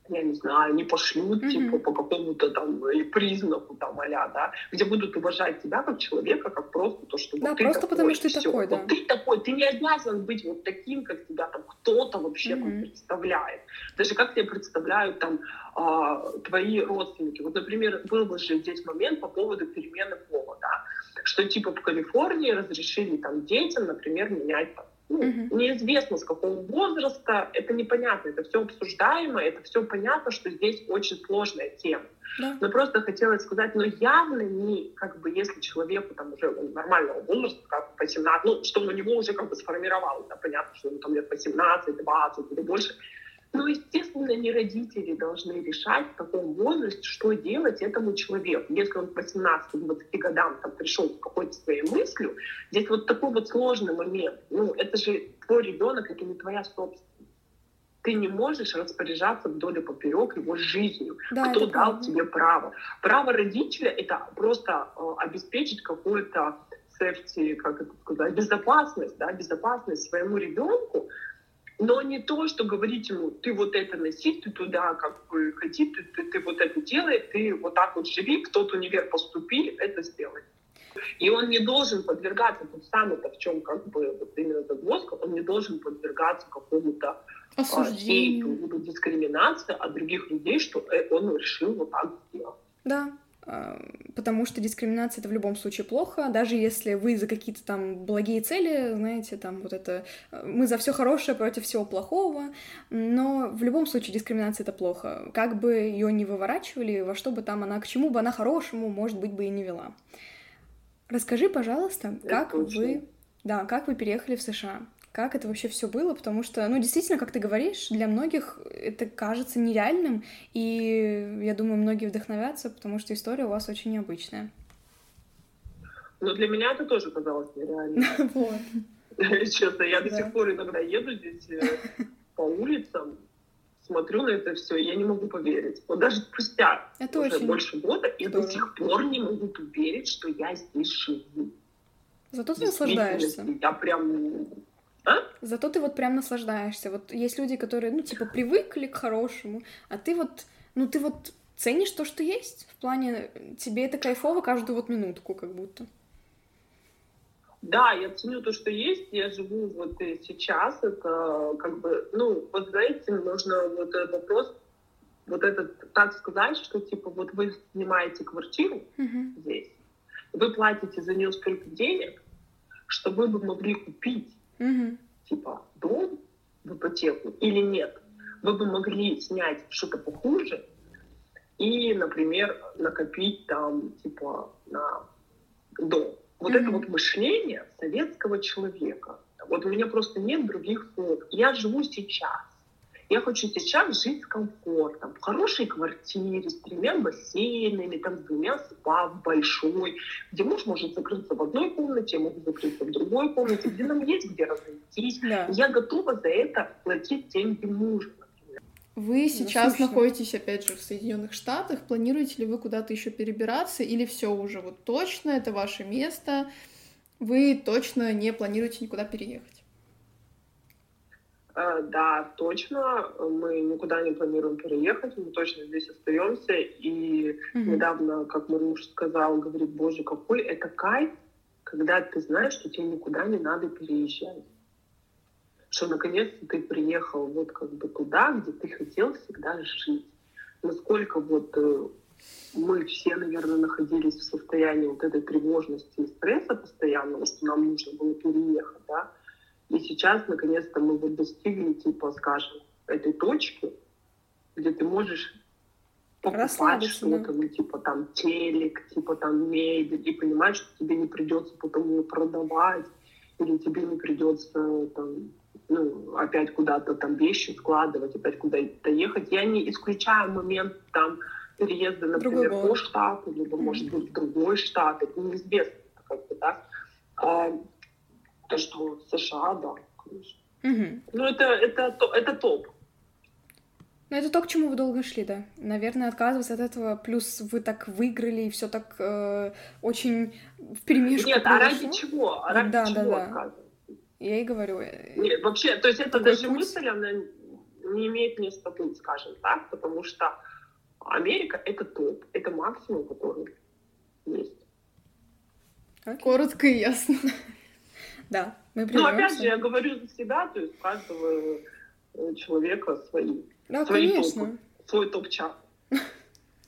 я не знаю, не пошлют, mm-hmm. типа, по какому-то там признаку, там, а да, где будут уважать тебя как человека, как просто то, что да, вот ты просто такой, потому что ты такой, да. Вот ты такой, ты не обязан быть вот таким, как тебя там кто-то вообще mm-hmm. представляет. Даже как тебе представляют там а, твои родственники. Вот, например, был бы же здесь момент по поводу перемены пола, да, что типа в Калифорнии разрешили там детям, например, менять там ну, угу. неизвестно с какого возраста, это непонятно, это все обсуждаемо, это все понятно, что здесь очень сложная тема. Да. Но просто хотелось сказать, но явно не, как бы, если человеку там уже нормального возраста, как по 17, ну, что у него уже как бы сформировалось, да, понятно, что ему там лет по 17, 20 или больше, ну, естественно, не родители должны решать в каком возрасте, что делать этому человеку. Если он к 18-20 годам там, пришел к какой-то своей мыслью, здесь вот такой вот сложный момент. Ну, это же твой ребенок, это не твоя собственность. Ты не можешь распоряжаться вдоль и поперек его жизнью. Да, Кто дал правда. тебе право? Право родителя — это просто э, обеспечить какую-то safety, как это сказать, безопасность, да, безопасность своему ребенку, но не то, что говорить ему, ты вот это носи, ты туда как бы ходи, ты, ты, ты вот это делай, ты вот так вот живи, в тот универ поступи, это сделай. И он не должен подвергаться, тут самый-то в чем как бы вот именно загвоздка, он не должен подвергаться какому-то осуждению, а, дискриминации от других людей, что э, он решил вот так сделать. Да, потому что дискриминация это в любом случае плохо, даже если вы за какие-то там благие цели, знаете, там вот это э, мы за все хорошее против всего плохого, но в любом случае дискриминация это плохо, как бы ее не выворачивали, во что бы там она, к чему бы она хорошему, может быть, бы и не вела. Расскажи, пожалуйста, как вы, да, как вы переехали в США? Как это вообще все было, потому что, ну, действительно, как ты говоришь, для многих это кажется нереальным, и я думаю, многие вдохновятся, потому что история у вас очень необычная. Но для меня это тоже казалось нереальным. (laughs) Вот. Честно, я до сих пор иногда еду здесь э, по улицам, смотрю на это все, я не могу поверить. Вот даже спустя это уже очень больше года я до сих пор не могу поверить, что я здесь живу. Зато ты наслаждаешься. Я прям а? Зато ты вот прям наслаждаешься. Вот есть люди, которые, ну, типа, привыкли к хорошему, а ты вот, ну, ты вот ценишь то, что есть. В плане, тебе это кайфово каждую вот минутку, как будто. Да, я ценю то, что есть. Я живу вот сейчас. Это как бы, ну, вот знаете, нужно вот этот вопрос, вот этот, так сказать, что типа вот вы снимаете квартиру uh-huh. здесь, вы платите за нее столько денег, что вы бы могли купить Угу. Типа дом в ипотеку или нет. Вы бы могли снять что-то похуже и, например, накопить там типа на дом. Вот mm это вот мышление советского человека. Вот у меня просто нет других слов. Я живу сейчас. Я хочу сейчас жить с комфортом, в хорошей квартире, с тремя бассейнами, там, с двумя спа большой, где муж может закрыться в одной комнате, я могу закрыться в другой комнате, где нам есть где разойтись. Да. Я готова за это платить деньги мужу. Вы сейчас ну, находитесь, опять же, в Соединенных Штатах. Планируете ли вы куда-то еще перебираться, или все уже вот точно, это ваше место? Вы точно не планируете никуда переехать? Э, да, точно. Мы никуда не планируем переехать, мы точно здесь остаемся. И mm-hmm. недавно, как мой муж сказал, говорит, боже, какой это кайф, когда ты знаешь, что тебе никуда не надо переезжать. Что наконец-то ты приехал вот как бы туда, где ты хотел всегда жить. Насколько вот э, мы все, наверное, находились в состоянии вот этой тревожности и стресса постоянного, что нам нужно было переехать, да, и сейчас, наконец-то, мы вот достигли, типа, скажем, этой точки, где ты можешь покупать что-то, ну, типа, там, телек, типа, там, мебель, и понимать, что тебе не придется потом ее продавать, или тебе не придется, там, ну, опять куда-то там вещи складывать, опять куда-то ехать. Я не исключаю момент, там, переезда, например, по штату, либо, может быть, в другой штат, это неизвестно, как бы, да. А, то, что США, да, конечно. Угу. Ну, это, это, это топ. Ну, это то, к чему вы долго шли, да. Наверное, отказываться от этого, плюс вы так выиграли, и все так э, очень в перемешку. Нет, произошло. а ради чего? А ради да, чего да, отказываться? Я и говорю. Э, Нет, вообще, то есть это даже путь? мысль, она не имеет места быть, скажем так, потому что Америка — это топ, это максимум, который есть. Okay. Коротко и ясно. Да, мы Ну, опять же, я говорю за себя, то есть у каждого э, человека свои. Да, свои конечно. Топы, свой топ-чат. (laughs)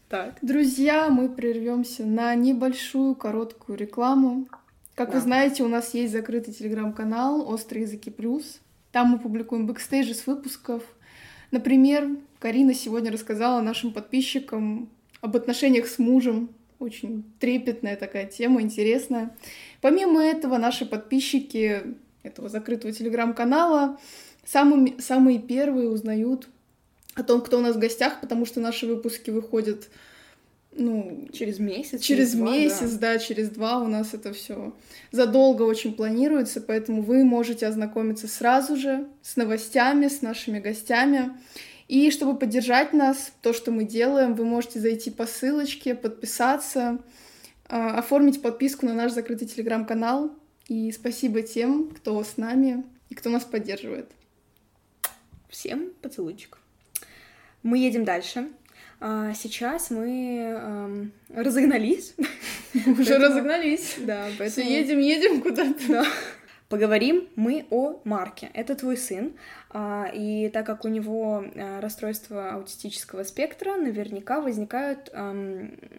Так. Друзья, мы прервемся на небольшую короткую рекламу. Как да. вы знаете, у нас есть закрытый телеграм-канал «Острые языки плюс». Там мы публикуем бэкстейджи с выпусков. Например, Карина сегодня рассказала нашим подписчикам об отношениях с мужем. Очень трепетная такая тема, интересная. Помимо этого, наши подписчики этого закрытого телеграм-канала самыми, самые первые узнают о том, кто у нас в гостях, потому что наши выпуски выходят ну, через месяц. Через, через месяц, два, да. да, через два у нас это все задолго очень планируется, поэтому вы можете ознакомиться сразу же с новостями, с нашими гостями. И чтобы поддержать нас, то, что мы делаем, вы можете зайти по ссылочке, подписаться. А, оформить подписку на наш закрытый телеграм-канал. И спасибо тем, кто с нами и кто нас поддерживает. Всем поцелуйчик. Мы едем дальше. А, сейчас мы разогнались. (laughs) Уже разогнались. Да, поэтому... едем, едем куда-то. Поговорим мы о Марке. Это твой сын, а, и так как у него а, расстройство аутистического спектра, наверняка возникают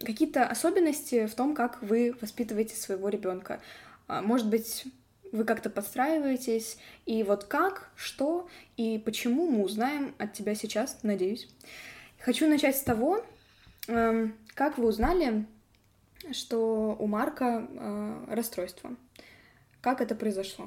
какие-то особенности в том, как вы воспитываете своего ребенка. А, может быть, вы как-то подстраиваетесь, и вот как, что и почему мы узнаем от тебя сейчас, надеюсь. Хочу начать с того, как вы узнали, что у Марка расстройство. Как это произошло?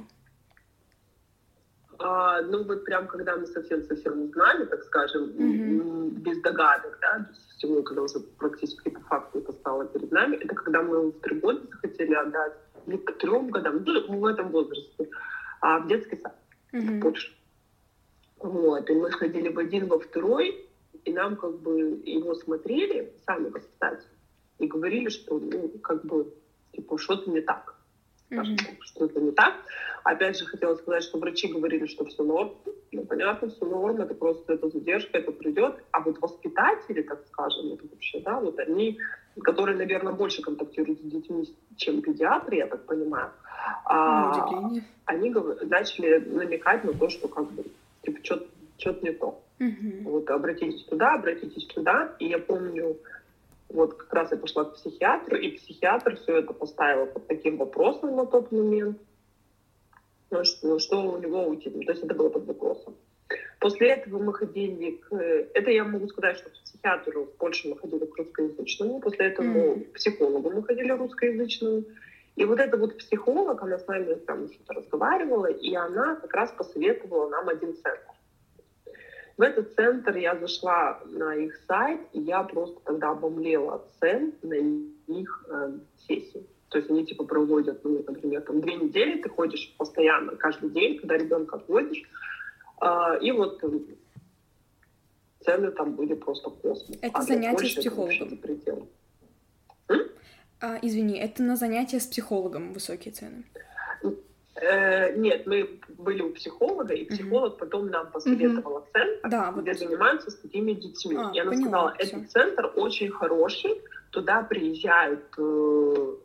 А, ну вот прям когда мы совсем-совсем узнали, так скажем, mm-hmm. без догадок, да, без всего, когда уже практически по факту это стало перед нами, это когда мы в три года захотели отдать, ну, к трем годам, ну, в этом возрасте, а, в детский сад mm-hmm. в Польше. Вот, и мы сходили в один, во второй, и нам как бы его смотрели, сами воспитатели, и говорили, что, ну, как бы, типа, что-то не так mm-hmm. что это не так. Опять же, хотела сказать, что врачи говорили, что все норм. Ну, понятно, все норм, это просто это задержка, это придет. А вот воспитатели, так скажем, это вообще, да, вот они, которые, наверное, больше контактируют с детьми, чем педиатры, я так понимаю, а, они начали намекать на то, что как бы, типа, что-то не то. Mm-hmm. Вот обратитесь туда, обратитесь туда. И я помню, вот как раз я пошла к психиатру, и психиатр все это поставил под таким вопросом на тот момент, ну, что, ну, что у него аутизм. То есть это было под вопросом. После этого мы ходили к... Это я могу сказать, что к психиатру в Польше мы ходили к русскоязычному. После этого mm. к психологу мы ходили русскоязычному. И вот эта вот психолог, она с нами там что-то разговаривала, и она как раз посоветовала нам один центр. В этот центр я зашла на их сайт, и я просто тогда обомлела от цен на их э, сессии. То есть они типа проводят, ну, например, там две недели, ты ходишь постоянно, каждый день, когда ребенка отводишь, э, и вот э, цены там были просто космос. Это а занятие с психологом. А, извини, это на занятия с психологом высокие цены. Э, нет, мы были у психолога, и психолог mm-hmm. потом нам посоветовал mm-hmm. центр, да, где вот... занимаются с такими детьми. А, и она поняла, сказала, этот центр очень хороший, туда приезжают э,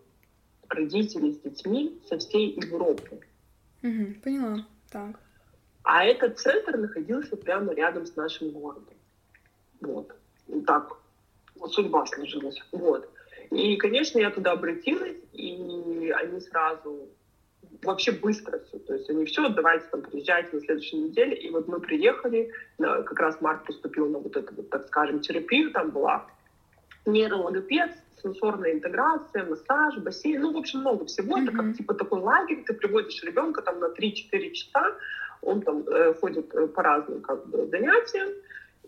родители с детьми со всей Европы. Mm-hmm, поняла, так. А этот центр находился прямо рядом с нашим городом. Вот. Так вот судьба сложилась. Вот. И, конечно, я туда обратилась, и они сразу вообще быстро все. То есть они все, давайте там приезжайте на следующей неделе. И вот мы приехали, как раз Марк поступил на вот эту, вот, так скажем, терапию. Там была нейрологопед, сенсорная интеграция, массаж, бассейн. Ну, в общем, много всего. Mm-hmm. Это как типа такой лагерь. Ты приводишь ребенка там на 3-4 часа. Он там э, ходит э, по разным как бы, занятиям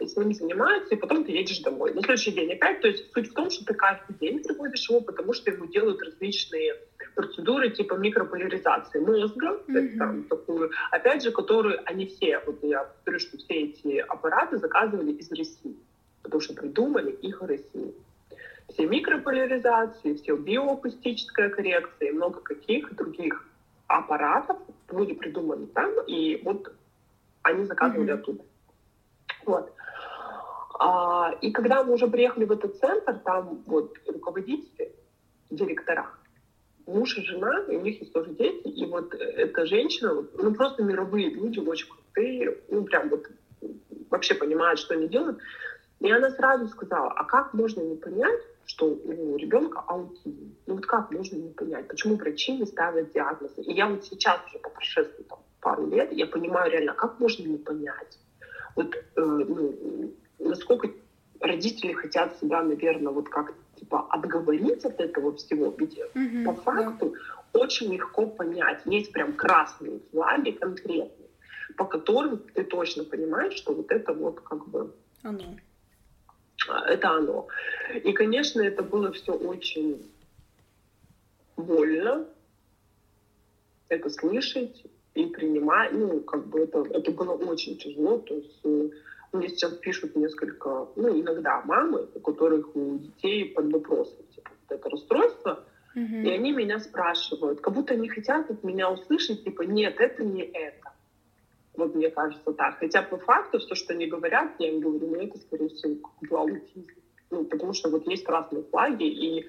с ними занимаются, и потом ты едешь домой. На следующий день опять, то есть суть в том, что ты каждый день приводишь его, потому что ему делают различные процедуры типа микрополяризации мозга, mm-hmm. там, такую, опять же, которую они все, вот я повторю, что все эти аппараты заказывали из России, потому что придумали их в России. Все микрополяризации, все биоакустическая коррекция и много каких других аппаратов были придуманы там, и вот они заказывали mm-hmm. оттуда. Вот. А, и когда мы уже приехали в этот центр, там вот руководители, директора, муж и жена, и у них есть тоже дети, и вот эта женщина, ну просто мировые люди, очень крутые, ну прям вот вообще понимают, что они делают. И она сразу сказала, а как можно не понять, что у ребенка аутизм? Ну вот как можно не понять, почему врачи не ставят диагнозы? И я вот сейчас уже по прошествии там, пару лет, я понимаю реально, как можно не понять? Вот э, ну, насколько родители хотят себя, наверное, вот как типа отговорить от этого всего. Ведь mm-hmm, по факту да. очень легко понять. Есть прям красные флаги конкретные, по которым ты точно понимаешь, что вот это вот как бы... Оно. А, это оно. И, конечно, это было все очень больно, это слышать и принимать. Ну, как бы это, это было очень тяжело. То есть э, мне сейчас пишут несколько, ну, иногда мамы, у которых у детей под вопросом, типа, вот это расстройство, mm-hmm. и они меня спрашивают, как будто они хотят от меня услышать, типа, нет, это не это. Вот мне кажется так. Хотя по факту все, что они говорят, я им говорю, ну, это, скорее всего, как аутизм. Ну, потому что вот есть разные флаги, и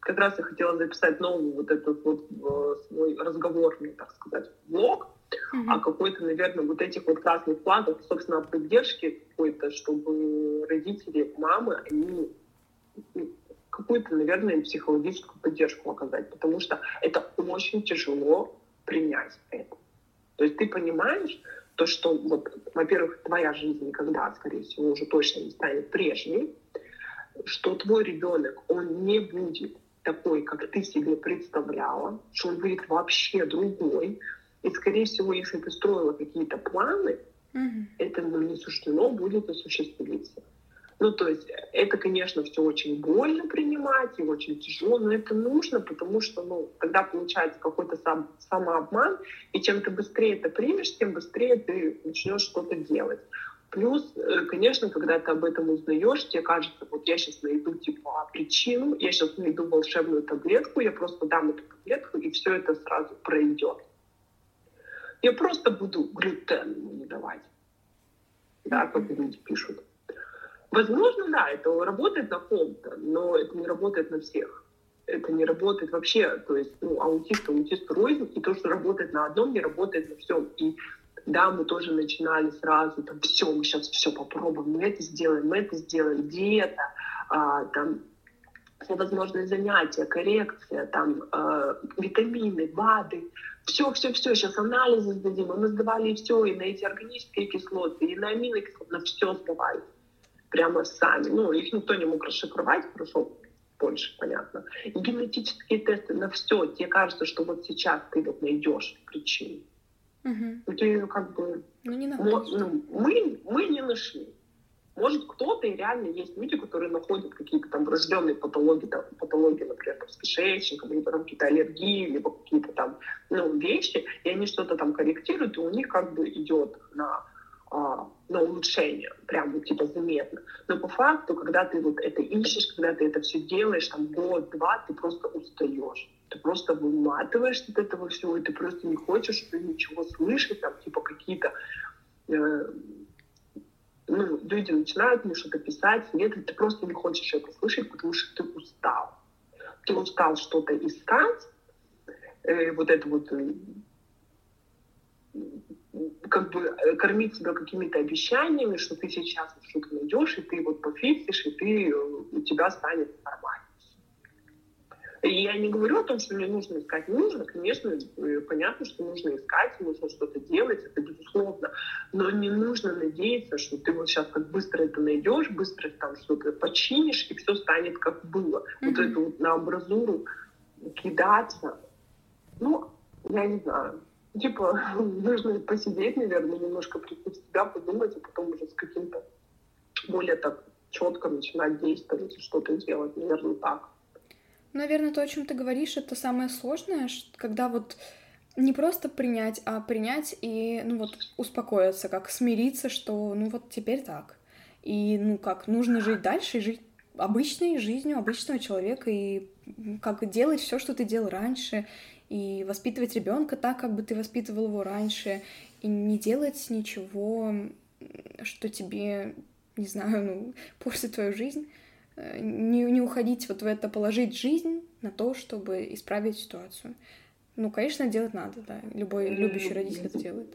как раз я хотела записать новый вот этот вот э, свой разговорный, так сказать, блог, mm-hmm. а какой-то, наверное, вот этих вот красных флагов, собственно, поддержки какой-то, чтобы родители, мамы, они ну, какую-то, наверное, психологическую поддержку оказать, потому что это очень тяжело принять это. То есть ты понимаешь, то, что, вот, во-первых, твоя жизнь никогда, скорее всего, уже точно не станет прежней, что твой ребенок, он не будет такой, как ты себе представляла, что он будет вообще другой. И, скорее всего, если ты строила какие-то планы, mm-hmm. это ну, не суждено будет осуществиться. Ну, то есть это, конечно, все очень больно принимать и очень тяжело, но это нужно, потому что, ну, тогда получается какой-то сам, самообман, и чем ты быстрее это примешь, тем быстрее ты начнешь что-то делать. Плюс, э, конечно, когда ты об этом узнаешь, тебе кажется, вот я сейчас найду типа причину, я сейчас найду волшебную таблетку, я просто дам эту таблетку, и все это сразу пройдет. Я просто буду глютен не давать. Да, как люди пишут. Возможно, да, это работает на ком-то, но это не работает на всех. Это не работает вообще. То есть, ну, аутист, аутист рознь, и то, что работает на одном, не работает на всем. И да, мы тоже начинали сразу, там, все, мы сейчас все попробуем, мы это сделаем, мы это сделаем, диета, а, там, всевозможные занятия, коррекция, там, э, витамины, БАДы, все, все, все, сейчас анализы сдадим, и мы сдавали все, и на эти органические кислоты, и на аминокислоты, на все сдавали, прямо сами, ну, их никто не мог расшифровать, хорошо, больше, понятно. И генетические тесты на все, тебе кажется, что вот сейчас ты вот найдешь причину. Угу. Ты как бы... Ну, не ну, мы, мы не нашли. Может, кто-то и реально есть люди, которые находят какие-то там врожденные патологии, там, патологии, например, там, с кишечником, либо там какие-то аллергии, либо какие-то там ну, вещи, и они что-то там корректируют, и у них как бы идет на а, на улучшение, прям вот типа заметно. Но по факту, когда ты вот это ищешь, когда ты это все делаешь, там год-два, ты просто устаешь. Ты просто выматываешься от этого всего, и ты просто не хочешь ничего слышать, там типа какие-то э, ну, люди начинают мне что-то писать, нет, ты просто не хочешь это слышать, потому что ты устал. Ты устал что-то искать, э, вот это вот э, как бы э, кормить себя какими-то обещаниями, что ты сейчас что-то найдешь, и ты вот пофиксишь, и ты, э, у тебя станет нормально. Я не говорю о том, что мне нужно искать. Нужно, конечно, э, понятно, что нужно искать, нужно что-то делать, это безусловно. Но не нужно надеяться, что ты вот сейчас как быстро это найдешь, быстро там что-то починишь, и все станет как было. Mm-hmm. Вот это вот на амбразуру кидаться. Ну, я не знаю. Типа, (laughs) нужно посидеть, наверное, немножко прийти в себя, подумать, а потом уже с каким-то более так четко начинать действовать и что-то делать, наверное, так. Наверное, то, о чем ты говоришь, это самое сложное, когда вот не просто принять, а принять и, ну вот, успокоиться, как смириться, что, ну вот, теперь так. И, ну как, нужно жить дальше и жить обычной жизнью обычного человека и как делать все, что ты делал раньше, и воспитывать ребенка так, как бы ты воспитывал его раньше, и не делать ничего, что тебе, не знаю, (laughs) ну, портит твою жизнь. Э, не, не уходить вот в это, положить жизнь на то, чтобы исправить ситуацию. Ну, конечно, делать надо, да. Любой любящий родитель это делает.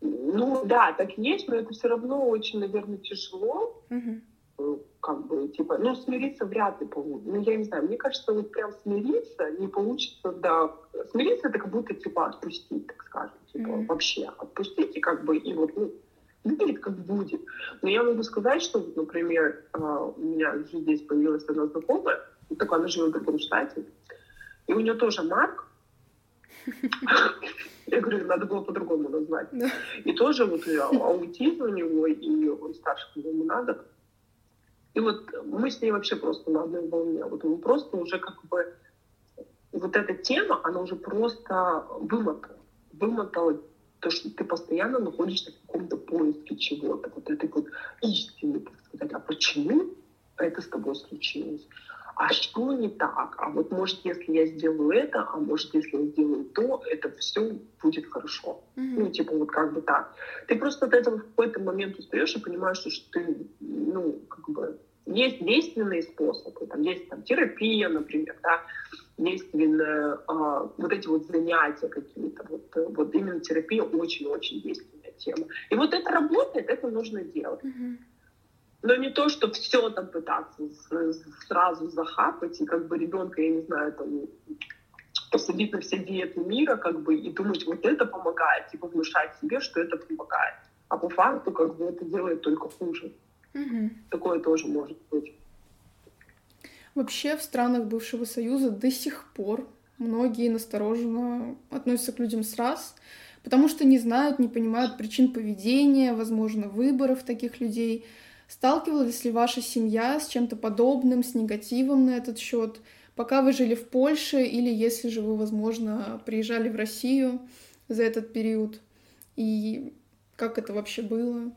Ну да, так есть, но это все равно очень, наверное, тяжело. Угу. Как бы, типа, ну, смириться вряд ли получится. Ну, я не знаю, мне кажется, вот прям смириться не получится, да. Смириться это как будто, типа, отпустить, так скажем, типа, угу. вообще отпустить и как бы, и вот, ну, выглядит как будет. Но я могу сказать, что, например, а, у меня здесь появилась одна знакомая, такая, она живет в другом штате, и у нее тоже Марк, я говорю, надо было по-другому назвать. И тоже вот аутизм у него, и он старше, когда ему надо. И вот мы с ней вообще просто на одной волне. Вот мы просто уже как бы... Вот эта тема, она уже просто вымотала. Вымотала то, что ты постоянно находишься в каком-то поиске чего-то, вот этой вот истины, так сказать, а почему это с тобой случилось? А что не так? А вот может, если я сделаю это, а может, если я сделаю то, это все будет хорошо. Mm-hmm. Ну, типа вот как бы так. Ты просто от этого в какой-то момент устаешь и понимаешь, что ты, ну, как бы, есть действенные способы, там есть там терапия, например, да, действенные а, вот эти вот занятия какие-то, вот, именно терапия очень-очень действенная тема. И вот это работает, это нужно делать. Mm-hmm. Но не то, что все там пытаться сразу захапать, и как бы ребенка, я не знаю, там посадить на все диеты мира, как бы, и думать, вот это помогает, типа внушать себе, что это помогает. А по факту, как бы, это делает только хуже. Угу. Такое тоже может быть. Вообще в странах бывшего Союза до сих пор многие настороженно относятся к людям с раз, потому что не знают, не понимают причин поведения, возможно, выборов таких людей. Сталкивалась ли ваша семья с чем-то подобным, с негативом на этот счет, пока вы жили в Польше или если же вы, возможно, приезжали в Россию за этот период? И как это вообще было?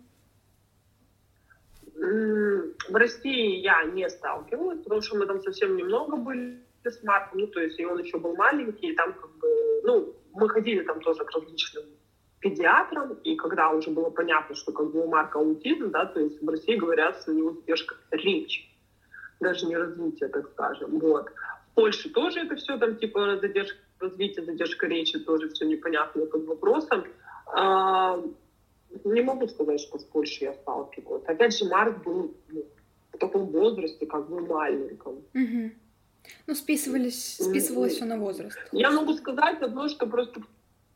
В России я не сталкивалась, потому что мы там совсем немного были с Марком, ну, то есть и он еще был маленький, и там как бы, ну, мы ходили там тоже к различным педиатром, и когда уже было понятно, что как бы у Марка аутизм, да, то есть в России говорят, что у него задержка речи, даже не развитие, так скажем, вот. В Польше тоже это все там типа задержка развития, задержка речи, тоже все непонятно под вопросом. А, не могу сказать, что с Польшей я сталкивалась. Опять же, Марк был ну, в таком возрасте, как бы маленьком. Угу. Ну, списывались, списывалось все на возраст. Я могу сказать одно, что просто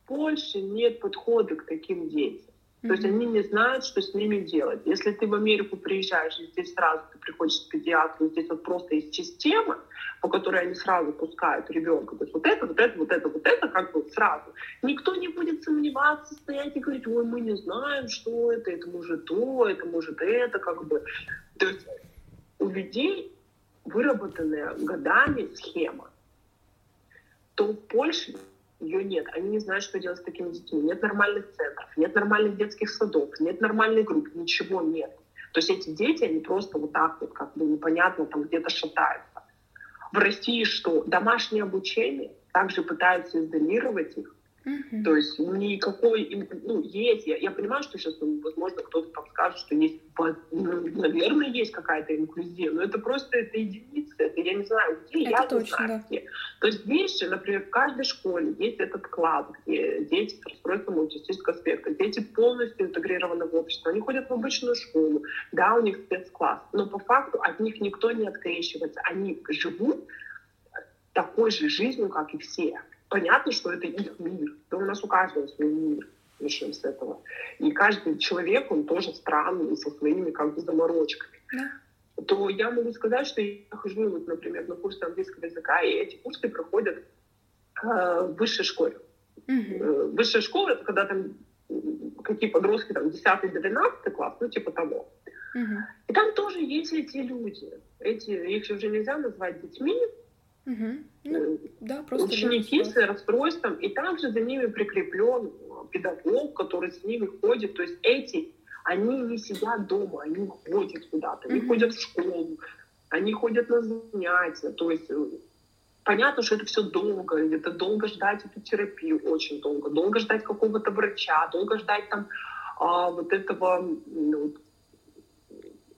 Польше нет подхода к таким детям. То есть они не знают, что с ними делать. Если ты в Америку приезжаешь, и здесь сразу ты приходишь к педиатру, здесь вот просто есть система, по которой они сразу пускают ребенка. То есть вот это, вот это, вот это, вот это, как бы сразу. Никто не будет сомневаться, стоять и говорить, ой, мы не знаем, что это, это может то, это может это, как бы. То есть у людей выработанная годами схема, то в Польше ее нет. Они не знают, что делать с такими детьми. Нет нормальных центров, нет нормальных детских садов, нет нормальных групп, ничего нет. То есть эти дети, они просто вот так вот, как бы непонятно, там где-то шатаются. В России что? Домашнее обучение, также пытаются изолировать их, Mm-hmm. То есть никакой, ну, есть, я, я понимаю, что сейчас, ну, возможно, кто-то там скажет, что есть, ну, наверное, есть какая-то инклюзия, но это просто, это единицы, это я не знаю где, это я точно, не знаю да. где. То есть видишь, например, в каждой школе есть этот класс, где дети с расстройством аутистического спектра, дети полностью интегрированы в общество, они ходят в обычную школу, да, у них спецкласс, но по факту от них никто не открещивается, они живут такой же жизнью, как и все понятно, что это их мир. Да у нас у каждого свой мир. Начнем с этого. И каждый человек, он тоже странный, со своими как бы заморочками. Да. То я могу сказать, что я хожу, вот, например, на курсы английского языка, и эти курсы проходят э, в высшей школе. Угу. Высшая школа — это когда там какие подростки, там, 10-12 класс, ну, типа того. Угу. И там тоже есть эти люди. Эти, их уже нельзя назвать детьми, Угу. Ну, да, просто ученики с расстройством, и также за ними прикреплен э, педагог, который с ними ходит. То есть эти, они не сидят дома, они ходят куда-то, они угу. ходят в школу, они ходят на занятия. То есть э, понятно, что это все долго, это долго ждать эту терапию, очень долго, долго ждать какого-то врача, долго ждать там а, вот этого ну,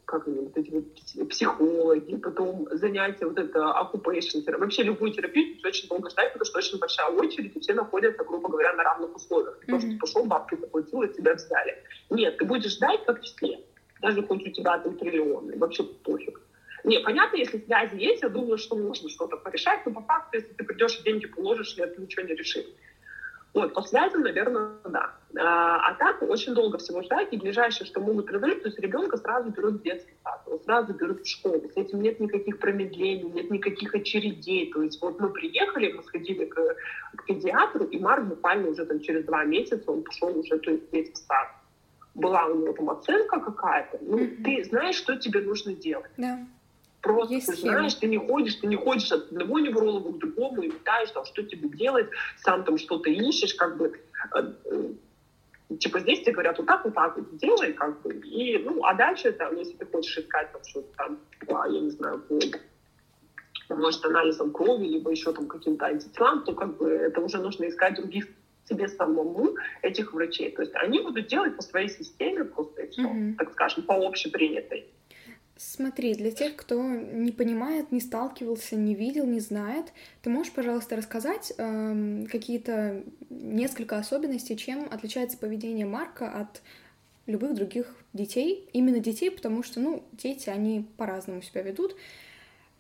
как они, вот эти вот психологи, потом занятия, вот это occupation. Вообще любую терапию очень долго ждать, потому что очень большая очередь, и все находятся, грубо говоря, на равных условиях. Ты mm-hmm. просто пошел, бабки заплатил, и тебя взяли. Нет, ты будешь ждать, как все. Даже хоть у тебя там триллионы, вообще пофиг. Не, понятно, если связи есть, я думаю, что можно что-то порешать, но по факту, если ты придешь и деньги положишь, это ничего не решит. Вот, по связям, наверное, да. А, а так очень долго всего ждать, и ближайшее, что могут предложить, то есть ребенка сразу берут в детский сад, сразу берут в школу. С этим нет никаких промедлений, нет никаких очередей. То есть вот мы приехали, мы сходили к, к педиатру, и Марк буквально уже там через два месяца он пошел уже то есть, в детский сад. Была у него там оценка какая-то. Ну, mm-hmm. ты знаешь, что тебе нужно делать. Да. Просто Есть ты знаешь, ты не ходишь, ты не ходишь от одного невролога к другому и пытаешь, там, что тебе делать, сам там что-то ищешь, как бы э, э, типа здесь тебе говорят вот так, вот так вот делай, как бы, и, ну, а дальше, там, если ты хочешь искать там что-то там, а, я не знаю, по, может, анализом крови, либо еще там каким-то антителам, то как бы это уже нужно искать других себе самому этих врачей. То есть они будут делать по своей системе просто и все, mm-hmm. так скажем, по общепринятой. Смотри, для тех, кто не понимает, не сталкивался, не видел, не знает, ты можешь, пожалуйста, рассказать э, какие-то несколько особенностей, чем отличается поведение Марка от любых других детей, именно детей, потому что, ну, дети, они по-разному себя ведут,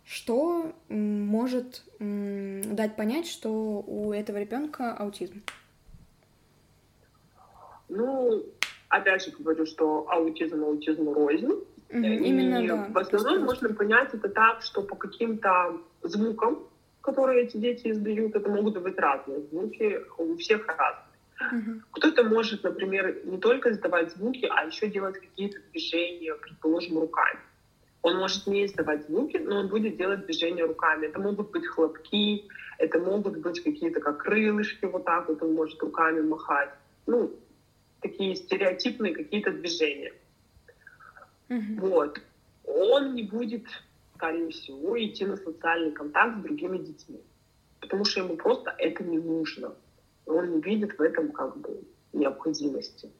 что может дать понять, что у этого ребенка аутизм? Ну, опять же говорю, что аутизм аутизм рознь. Именно, и да. В основном можно понять это так, что по каким-то звукам, которые эти дети издают, это могут быть разные звуки, у всех разные. Угу. Кто-то может, например, не только издавать звуки, а еще делать какие-то движения, предположим, руками. Он может не издавать звуки, но он будет делать движения руками. Это могут быть хлопки, это могут быть какие-то как крылышки, вот так вот он может руками махать. Ну, такие стереотипные какие-то движения. Угу. Вот. Он не будет, скорее всего, идти на социальный контакт с другими детьми, потому что ему просто это не нужно. Он не видит в этом как бы необходимости.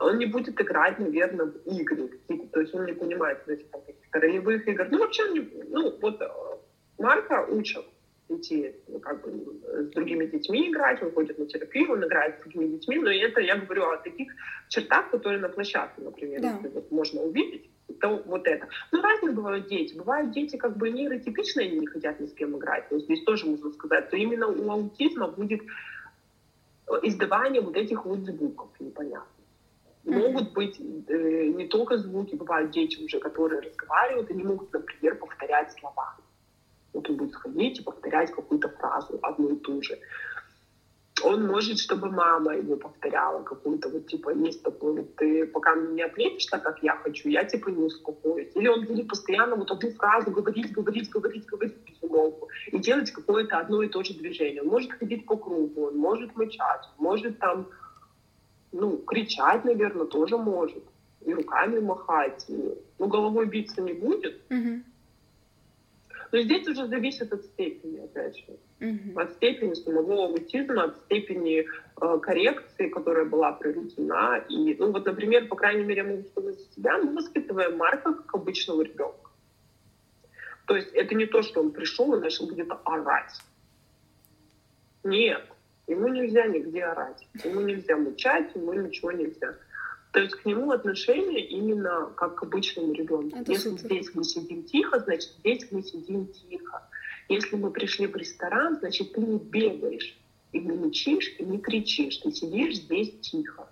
Он не будет играть, наверное, в игры какие-то, то есть он не понимает в этих каких-то ролевых игр. Ну, вообще, не, ну, вот э, Марка учат идти ну, как бы, с другими детьми играть, он ходит на терапию, он играет с другими детьми, но это я говорю о таких чертах, которые на площадке, например, да. если вот можно увидеть, то вот это. Ну, разные бывают дети. Бывают дети как бы нейротипичные, они не хотят ни с кем играть. То есть здесь тоже можно сказать, что именно у аутизма будет издавание вот этих вот звуков непонятно. Могут быть э, не только звуки, бывают дети уже, которые разговаривают, они могут, например, повторять слова. Вот он будет сходить и повторять какую-то фразу, одну и ту же. Он может, чтобы мама его повторяла какую-то, вот типа, есть такой, вот ты пока не ответишь так, как я хочу, я типа не успокоюсь. Или он будет постоянно вот одну фразу говорить, говорить, говорить, говорить без умолку и делать какое-то одно и то же движение. Он может ходить по кругу, он может мычать, может там, ну, кричать, наверное, тоже может. И руками махать. Ну, головой биться не будет. Mm-hmm. Но здесь уже зависит от степени, опять же. Mm-hmm. От степени самого аутизма, от степени э, коррекции, которая была проведена. И, ну вот, например, по крайней мере, мы могу сказать за себя, мы воспитываем Марка как обычного ребенка. То есть это не то, что он пришел и начал где-то орать. Нет, ему нельзя нигде орать, ему нельзя мучать, ему ничего нельзя. То есть к нему отношение именно как к обычному ребенку. Это Если супер. здесь мы сидим тихо, значит здесь мы сидим тихо. Если мы пришли в ресторан, значит ты не бегаешь, и не мучишь, и не кричишь, ты сидишь здесь тихо.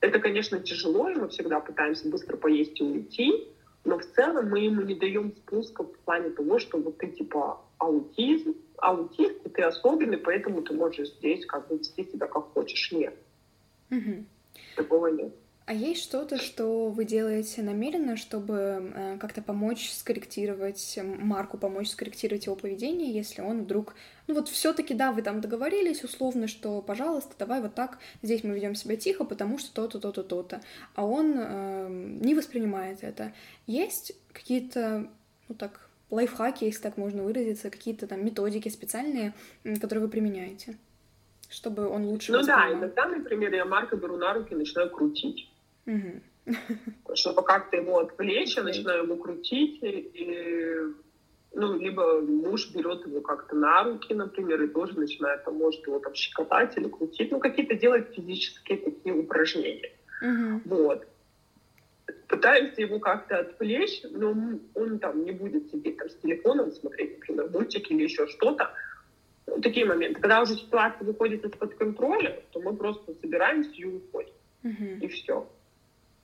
Это, конечно, тяжело, и мы всегда пытаемся быстро поесть и уйти, но в целом мы ему не даем спуска в плане того, что вот ты типа аутизм, аутист, и ты особенный, поэтому ты можешь здесь как бы вести себя как хочешь. Нет. Угу. Такого нет. А есть что-то, что вы делаете намеренно, чтобы э, как-то помочь скорректировать Марку, помочь скорректировать его поведение, если он вдруг, ну вот все-таки да, вы там договорились условно, что, пожалуйста, давай вот так, здесь мы ведем себя тихо, потому что то-то, то-то, то-то, а он э, не воспринимает это. Есть какие-то, ну так, лайфхаки, если так можно выразиться, какие-то там методики специальные, которые вы применяете? Чтобы он лучше Ну да, иногда, например, я Марка беру на руки и начинаю крутить. Чтобы как-то его отвлечь, я начинаю его крутить, и, ну, либо муж берет его как-то на руки, например, и тоже начинает, там, может его там щекотать или крутить, ну, какие-то делать физические такие упражнения. Вот. Пытаюсь его как-то отвлечь, но он там не будет сидеть там с телефоном, смотреть, например, мультики или еще что-то, такие моменты. Когда уже ситуация выходит из-под контроля, то мы просто собираемся и уходим. Uh-huh. И все.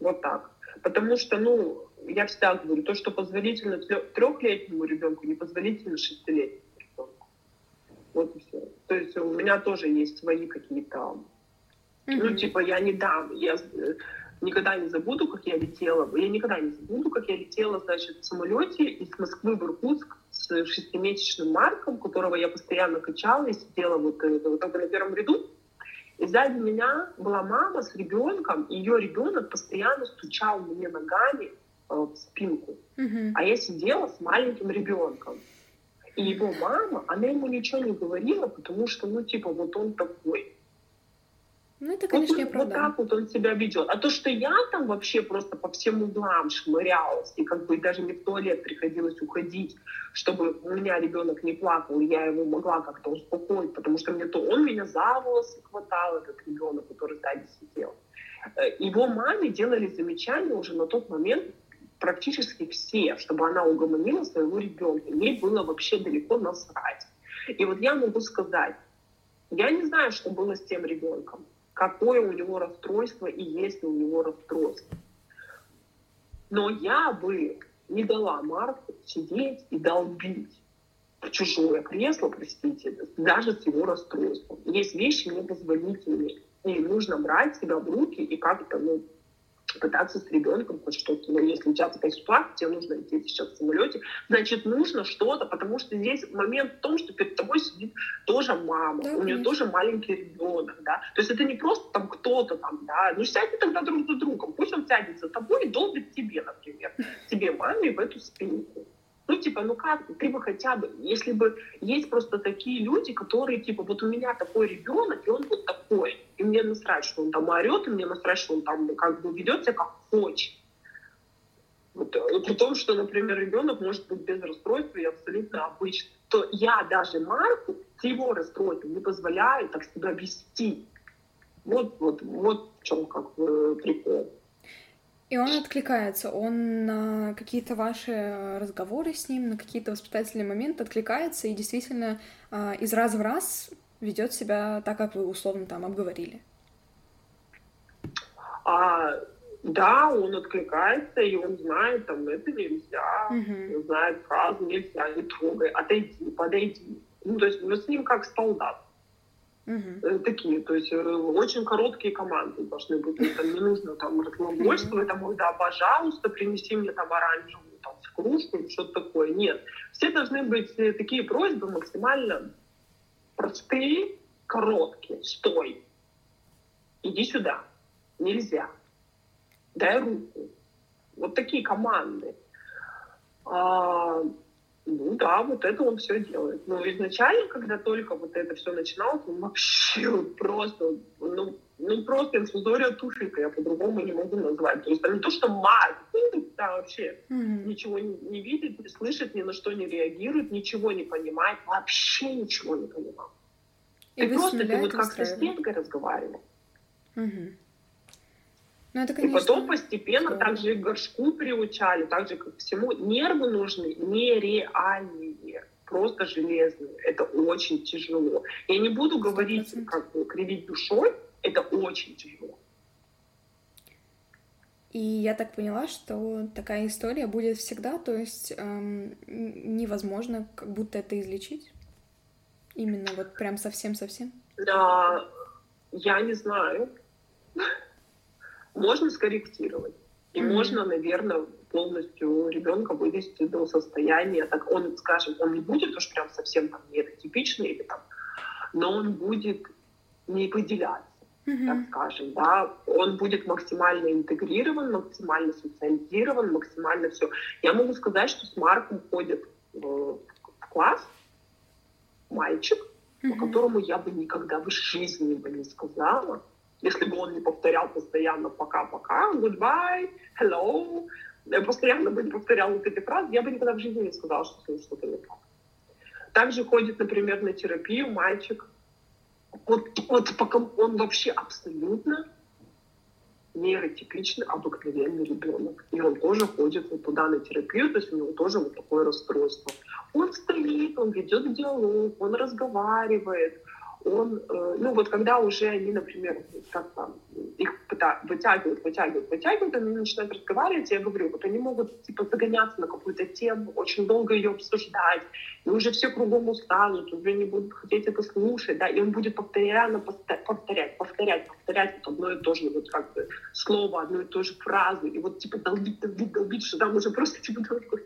Вот так. Потому что, ну, я всегда говорю, то, что позволительно трехлетнему ребенку, не позволительно шестилетнему ребенку. Вот и все. То есть у меня тоже есть свои какие-то... Uh-huh. Ну, типа, я не дам. Я никогда не забуду, как я летела. Я никогда не забуду, как я летела, значит, в самолете из Москвы в Иркутск с шестимесячным Марком, которого я постоянно качала и сидела вот, э, вот только на первом ряду. И сзади меня была мама с ребенком, и ее ребенок постоянно стучал мне ногами э, в спинку. Mm-hmm. А я сидела с маленьким ребенком. И его мама, она ему ничего не говорила, потому что, ну, типа, вот он такой. Ну, это, конечно, вот, Вот так вот он себя ведет. А то, что я там вообще просто по всем углам шмырялась, и как бы даже не в туалет приходилось уходить, чтобы у меня ребенок не плакал, и я его могла как-то успокоить, потому что мне то он меня за волосы хватал, этот ребенок, который сзади сидел. Э, его маме делали замечания уже на тот момент практически все, чтобы она угомонила своего ребенка. Ей было вообще далеко насрать. И вот я могу сказать, я не знаю, что было с тем ребенком какое у него расстройство и есть ли у него расстройство. Но я бы не дала Марку сидеть и долбить в чужое кресло, простите, даже с его расстройством. Есть вещи непозволительные. И нужно брать себя в руки и как-то ну, пытаться с ребенком хоть что-то. Но если у тебя такая ситуация, тебе нужно лететь сейчас в самолете, значит, нужно что-то, потому что здесь момент в том, что перед тобой сидит тоже мама, да, у нее тоже маленький ребенок, да. То есть это не просто там кто-то там, да, ну сядьте тогда друг за другом, пусть он сядет за тобой и долбит тебе, например, тебе, маме, в эту спинку. Ну, типа, ну как, ты бы хотя бы, если бы есть просто такие люди, которые, типа, вот у меня такой ребенок, и он вот такой, и мне насрать, что он там орет, и мне насрать, что он там как бы ведет себя как хочет. Вот, э, при том, что, например, ребенок может быть без расстройства и абсолютно обычный, то я даже Марку с его расстройством не позволяю так себя вести. Вот, вот, вот в чем как бы прикол. И он откликается, он на какие-то ваши разговоры с ним, на какие-то воспитательные моменты откликается и действительно а, из раза в раз ведет себя так, как вы условно там обговорили. А, да, он откликается, и он знает, там, это нельзя, он знает фразу нельзя, не трогай, отойди, подойди. Ну, то есть мы с ним как солдат. Uh-huh. Такие, то есть э, очень короткие команды должны быть. Там не нужно там разглагольствовать, там, да, пожалуйста, принеси мне там оранжевую там, в кружку или что-то такое. Нет. Все должны быть э, такие просьбы максимально простые, короткие. Стой. Иди сюда. Нельзя. Дай руку. Вот такие команды. Ну да, вот это он все делает. Но изначально, когда только вот это все начиналось, он вообще просто, ну, ну просто инфузория туфелька, я по-другому не могу назвать. То есть там не то, что мать, да, вообще mm-hmm. ничего не, не видит, не слышит, ни на что не реагирует, ничего не понимает, вообще ничего не понимал. И ты просто, ты вот как с стенкой разговаривал. Mm-hmm. Ну, это, конечно, и потом постепенно здорово. также и горшку приучали, так же как всему. Нервы нужны нереальные, просто железные. Это очень тяжело. Я не буду говорить, 100%. как бы кривить душой, это очень тяжело. И я так поняла, что такая история будет всегда, то есть эм, невозможно как будто это излечить. Именно вот прям совсем-совсем. Да, я не знаю можно скорректировать. И mm-hmm. можно, наверное, полностью ребенка вывести до состояния, так он, скажем, он не будет уж прям совсем там нейротипичный или там, но он будет не выделяться, mm-hmm. так скажем, да, он будет максимально интегрирован, максимально социализирован, максимально все. Я могу сказать, что с Марком ходит в класс мальчик, mm-hmm. которому я бы никогда в жизни бы не сказала, если бы он не повторял постоянно пока-пока, goodbye, hello, постоянно бы не повторял вот эти фразы, я бы никогда в жизни не сказала, что с ним что-то не так. Также ходит, например, на терапию мальчик. Вот, вот пока он вообще абсолютно нейротипичный, обыкновенный ребенок. И он тоже ходит вот туда на терапию, то есть у него тоже вот такое расстройство. Он стоит, он ведет диалог, он разговаривает, он, э, ну вот когда уже они, например, как там, их вытягивают, вытягивают, вытягивают, они начинают разговаривать, я говорю, вот они могут типа загоняться на какую-то тему, очень долго ее обсуждать, и уже все кругом устанут, уже не будут хотеть это слушать, да, и он будет постоянно повторять, повторять, повторять вот одно и то же, вот как бы слово, одну и ту же фразу, и вот типа долбить, долбить, долбить, что там уже просто типа такой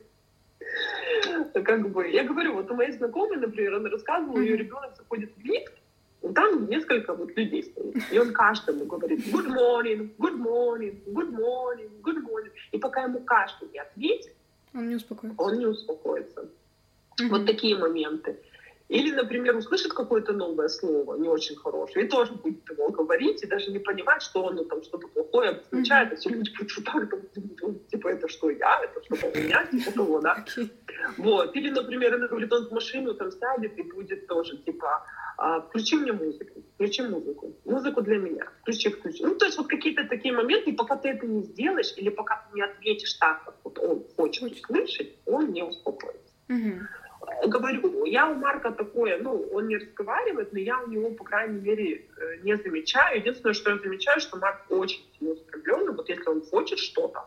как бы, я говорю, вот у моей знакомой, например, она рассказывала, ее ребенок заходит в лифт, там несколько вот людей стоит. И он каждому говорит good morning, good morning, good morning, good morning. И пока ему каждый не ответит, он не успокоится. Он не успокоится. Mm-hmm. Вот такие моменты. Или, например, услышит какое-то новое слово, не очень хорошее, и тоже будет его говорить, и даже не понимать, что оно там что-то плохое обозначает, mm-hmm. а все люди будут что так, там, типа, это что я, это что у меня, типа того, да. Okay. Вот. Или, например, она говорит, он в машину там сядет и будет тоже, типа, а, включи мне музыку, включи музыку, музыку для меня, включи, включи. Ну, то есть вот какие-то такие моменты, пока ты это не сделаешь, или пока ты не ответишь так, как вот он хочет услышать, он не успокоится. Угу. Говорю, я у Марка такое, ну, он не разговаривает, но я у него, по крайней мере, э, не замечаю. Единственное, что я замечаю, что Марк очень сильно оскорбленный. Вот если он хочет что-то,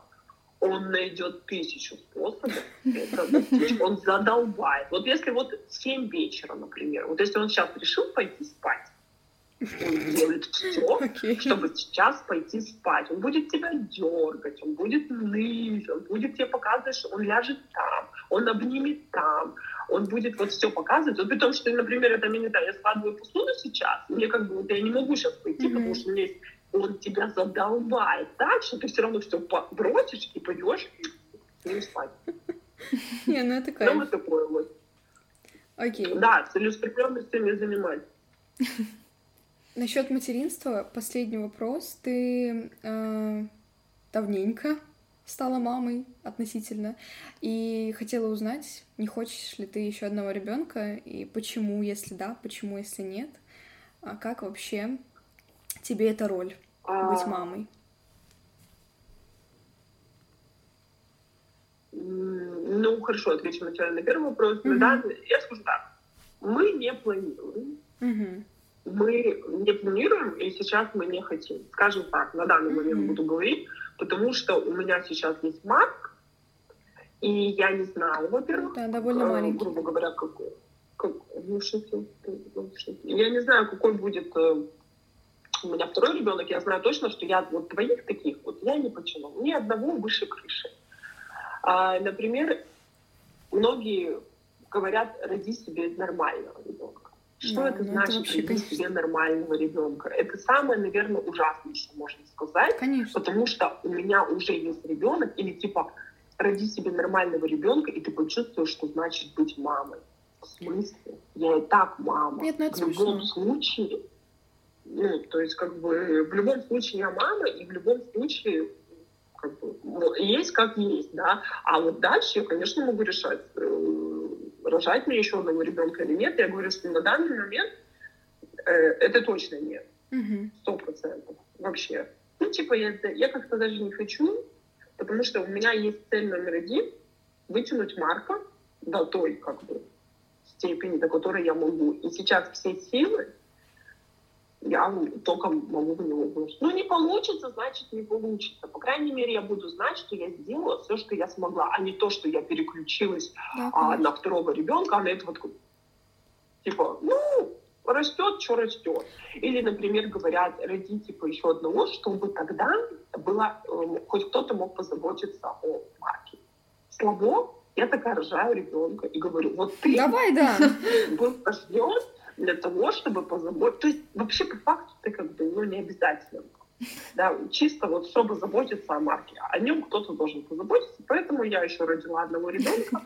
он найдет тысячу способов это достичь. Он задолбает. Вот если вот 7 вечера, например, вот если он сейчас решил пойти спать, он делает все, (laughs) okay. чтобы сейчас пойти спать. Он будет тебя дергать, он будет ныть, он будет тебе показывать, что он ляжет там, он обнимет там, он будет вот все показывать. Вот при том, что, например, это, я не знаю, я складываю посуду сейчас, мне как бы, вот я не могу сейчас пойти, mm-hmm. потому что у меня есть он тебя задолбает так, что ты все равно все бросишь и пойдешь ним спать. (laughs) Не, ну это кайф. Ну, вот такое вот. Окей. Да, целеустремленностью не занимать. (laughs) Насчет материнства, последний вопрос. Ты э, давненько стала мамой относительно, и хотела узнать, не хочешь ли ты еще одного ребенка, и почему, если да, почему, если нет, а как вообще тебе эта роль а... быть мамой? Ну, хорошо, отвечу сначала на первый вопрос. Угу. Да, я скажу так. Мы не планируем. Угу. мы не планируем, и сейчас мы не хотим. Скажем так, на данный момент mm-hmm. буду говорить, потому что у меня сейчас есть Марк, и я не знаю, во-первых, да, довольно э, маленький. грубо говоря, какой. Как, ну, я не знаю, какой будет э, у меня второй ребенок. Я знаю точно, что я вот двоих таких вот я не потяну. Ни одного выше крыши. А, например, многие говорят, роди себе нормального ребенка. Что да, это ну значит, это роди себе нормального ребенка? Это самое, наверное, ужасное, что можно сказать. Конечно. Потому что у меня уже есть ребенок, или типа роди себе нормального ребенка, и ты почувствуешь, что значит быть мамой. В смысле? Я и так мама. Нет, ну это в любом смешно. случае. Ну, то есть, как бы, в любом случае я мама, и в любом случае как бы, ну, есть как есть, да. А вот дальше я, конечно, могу решать, э, рожать мне еще одного ребенка или нет. Я говорю, что на данный момент э, это точно нет. Сто процентов. Вообще. Ну, типа, я, я как-то даже не хочу, потому что у меня есть цель номер один — вытянуть Марка до той, как бы, степени, до которой я могу. И сейчас все силы я только могу в него вложить. Ну, не получится, значит, не получится. По крайней мере, я буду знать, что я сделала все, что я смогла, а не то, что я переключилась да, а, на второго ребенка, а на это вот типа, ну, растет, что растет. Или, например, говорят, роди типа еще одного, чтобы тогда было, э, хоть кто-то мог позаботиться о марке. Слабо, я такая рожаю ребенка и говорю, вот ты Давай, да. (laughs) был рожден, для того, чтобы позаботиться. То есть вообще по факту ты как бы ну, не обязательно. Да, чисто вот чтобы заботиться о марке. О нем кто-то должен позаботиться. Поэтому я еще родила одного ребенка,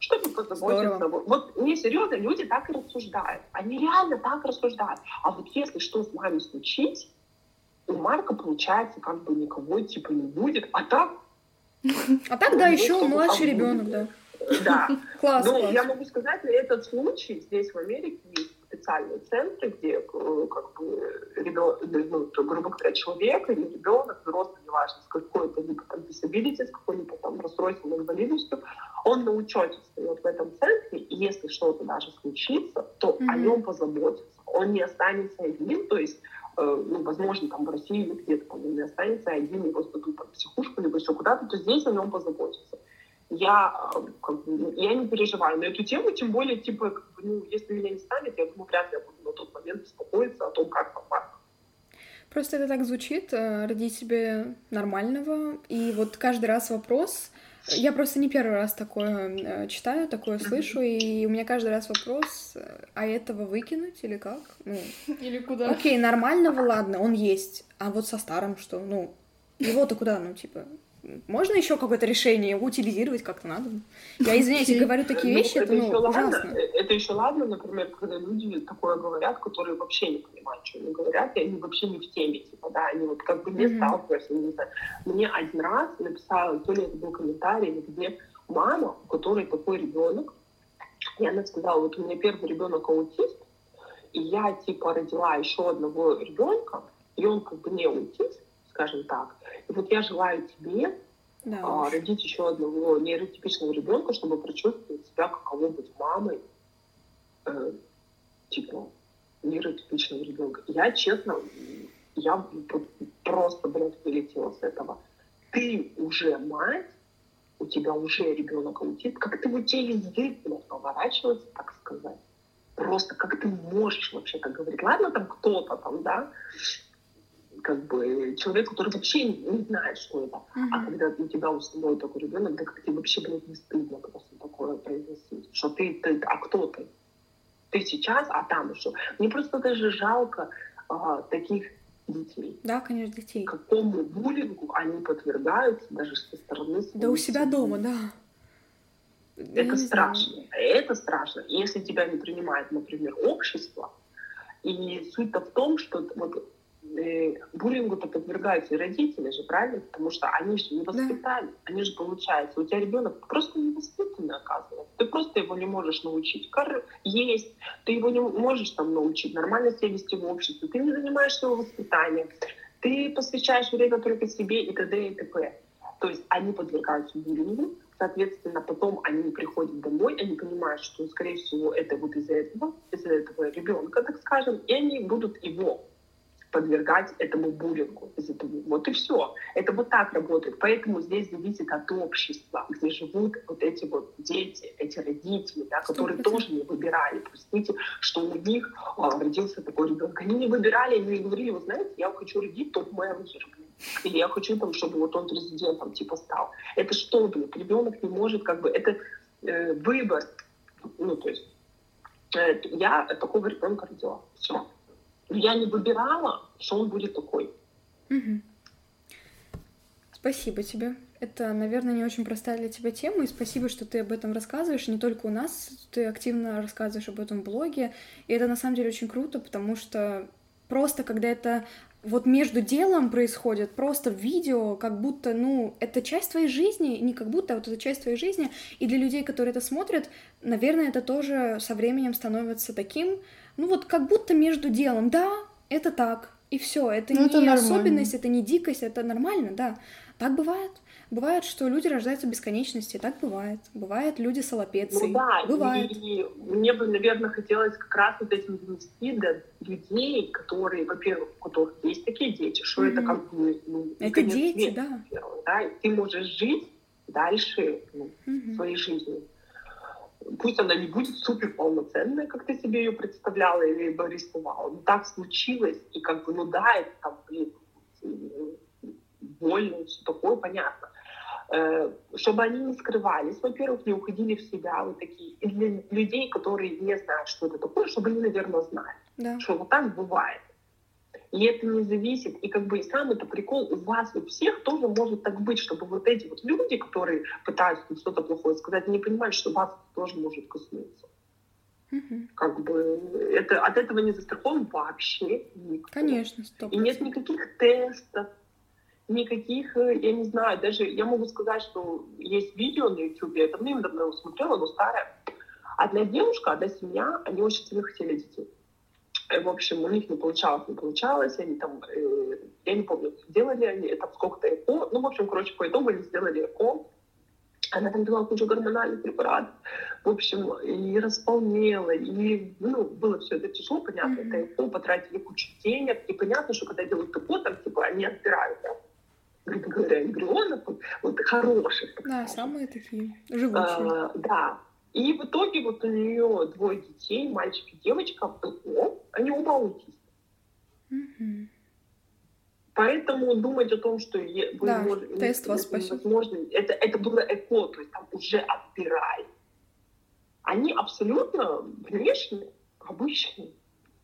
чтобы позаботиться. Здорово. Вот не серьезно, люди так и рассуждают. Они реально так рассуждают. А вот если что с вами случится, у Марка, получается, как бы никого типа не будет. А так... А так, да, еще младший ребенок, да. Да. (laughs) Класс, Ну, я могу сказать, на этот случай здесь в Америке есть специальные центры, где э, как бы, ребенок, ну, грубо говоря, человек или ребенок, взрослый, неважно, с какой-то либо там disability, с какой-нибудь там расстройством, инвалидностью, он на учете встает в этом центре, и если что-то даже случится, то mm-hmm. о нем позаботятся. Он не останется один, то есть э, ну, возможно, там в России или где-то не останется один, его сдадут в психушку, либо еще куда-то, то здесь о нем позаботятся я, э, как бы, ну, я не переживаю на эту тему, тем более, типа, как бы, ну, если меня не станет, я думаю, вряд ли я буду на тот момент беспокоиться о том, как Марк. Просто это так звучит, э, родить себе нормального, и вот каждый раз вопрос, я просто не первый раз такое э, читаю, такое слышу, и у меня каждый раз вопрос, а этого выкинуть или как? Ну, (laughs) или куда? Окей, нормального, ладно, он есть, а вот со старым что? Ну, его-то куда, ну, типа, можно еще какое-то решение утилизировать как-то надо? Я извиняюсь, я говорю такие вещи, это, ну, ужасно. Это еще ладно, например, когда люди такое говорят, которые вообще не понимают, что они говорят, и они вообще не в теме, типа, да, они вот как бы не сталкиваются, не знаю. Мне один раз написала, то ли это был комментарий, где мама, у которой такой ребенок, и она сказала, вот у меня первый ребенок аутист, и я типа родила еще одного ребенка, и он как бы не аутист, скажем так. И вот я желаю тебе да, а, родить еще одного нейротипичного ребенка, чтобы прочувствовать себя каково быть мамой, э, типа, нейротипичного ребенка. Я, честно, я просто, блядь, вылетела с этого. Ты уже мать, у тебя уже ребенок аутист, как ты вот тебе язык, блядь, поворачивается, так сказать. Просто как ты можешь вообще так говорить. Ладно, там кто-то там, да, как бы человек, который вообще не знает, что это. Uh-huh. А когда у тебя у самой такой ребенок, да как тебе вообще, блядь, не стыдно просто такое произносить. Что ты, ты, а кто ты? Ты сейчас, а там еще. Мне просто даже жалко а, таких детей. Да, конечно, детей. Какому буллингу они подвергаются даже со стороны Да у себя детей. дома, да. Это страшно. Знаю. Это страшно. Если тебя не принимает, например, общество, и суть-то в том, что вот буллингу-то подвергаются и родители же, правильно? Потому что они же не воспитали. Да. Они же, получается, у тебя ребенок просто невоспитанный оказывается. Ты просто его не можешь научить кор- есть, ты его не можешь там научить нормально себя вести в обществе, ты не занимаешься его воспитанием, ты посвящаешь время только себе и т.д. и т.п. То есть они подвергаются буллингу, Соответственно, потом они приходят домой, они понимают, что, скорее всего, это вот из-за этого, из-за этого ребенка, так скажем, и они будут его подвергать этому буллингу. Вот и все. Это вот так работает. Поэтому здесь зависит от общества, где живут вот эти вот дети, эти родители, да, которые 100%. тоже не выбирали. Простите, что у них а, родился такой ребенок. Они не выбирали, они говорили, вы знаете, я хочу родить топ-менеджера. Или я хочу, там, чтобы вот он президентом типа стал. Это что, блин, ребенок не может, как бы, это э, выбор. Ну, то есть, э, я такого ребенка родила. Все. Я не выбирала, что он будет такой. Угу. Спасибо тебе. Это, наверное, не очень простая для тебя тема, и спасибо, что ты об этом рассказываешь, не только у нас, ты активно рассказываешь об этом в блоге, и это на самом деле очень круто, потому что просто когда это вот между делом происходит, просто в видео, как будто, ну, это часть твоей жизни, не как будто, а вот это часть твоей жизни, и для людей, которые это смотрят, наверное, это тоже со временем становится таким, ну вот как будто между делом, да, это так, и все, это ну, не это особенность, это не дикость, это нормально, да, так бывает. Бывает, что люди рождаются в бесконечности, так бывает. Бывает люди солопецы. Ну да, бывает. И мне бы, наверное, хотелось как раз вот этим донести до людей, которые, во-первых, у которых есть такие дети, что mm-hmm. это как бы... Ну, это дети, свет, да. да. И ты можешь жить дальше ну, mm-hmm. своей жизнью пусть она не будет супер полноценная, как ты себе ее представляла или рисовала, но так случилось, и как бы, ну да, это там, блин, больно, все такое, понятно. Э, чтобы они не скрывались, во-первых, не уходили в себя вот такие. И для людей, которые не знают, что это такое, чтобы они, наверное, знали, да. что вот так бывает. И это не зависит. И как бы сам это прикол у вас, у всех тоже может так быть, чтобы вот эти вот люди, которые пытаются что-то плохое сказать, не понимают, что вас тоже может коснуться. Угу. Как бы это, от этого не застрахован вообще никто. Конечно, 100%. И нет никаких тестов, никаких, э, я не знаю, даже я могу сказать, что есть видео на YouTube, я давно-давно смотрела, но старое. Одна девушка, одна семья, они очень сильно хотели детей. В общем, у них не получалось, не получалось, они там, э, я не помню, сделали они там сколько-то ЭКО, ну, в общем, короче, по итогу они сделали ЭКО, она там пила кучу гормональных препаратов, в общем, и располнела, и, ну, было все это тяжело, понятно, mm-hmm. это ЭКО, потратили кучу денег, и понятно, что когда делают ЭКО, там, типа, они отбирают, да, грубо говоря, эмбрионов, вот, вот хороших. Да, самые такие живучие. А, да, и в итоге вот у нее двое детей, мальчик и девочка, ПО, они оба аутисты. Угу. Поэтому думать о том, что вы да, можете, тест вас спасет. Возможно, это, это было ЭКО, то есть там уже отбирали. Они абсолютно внешне обычные,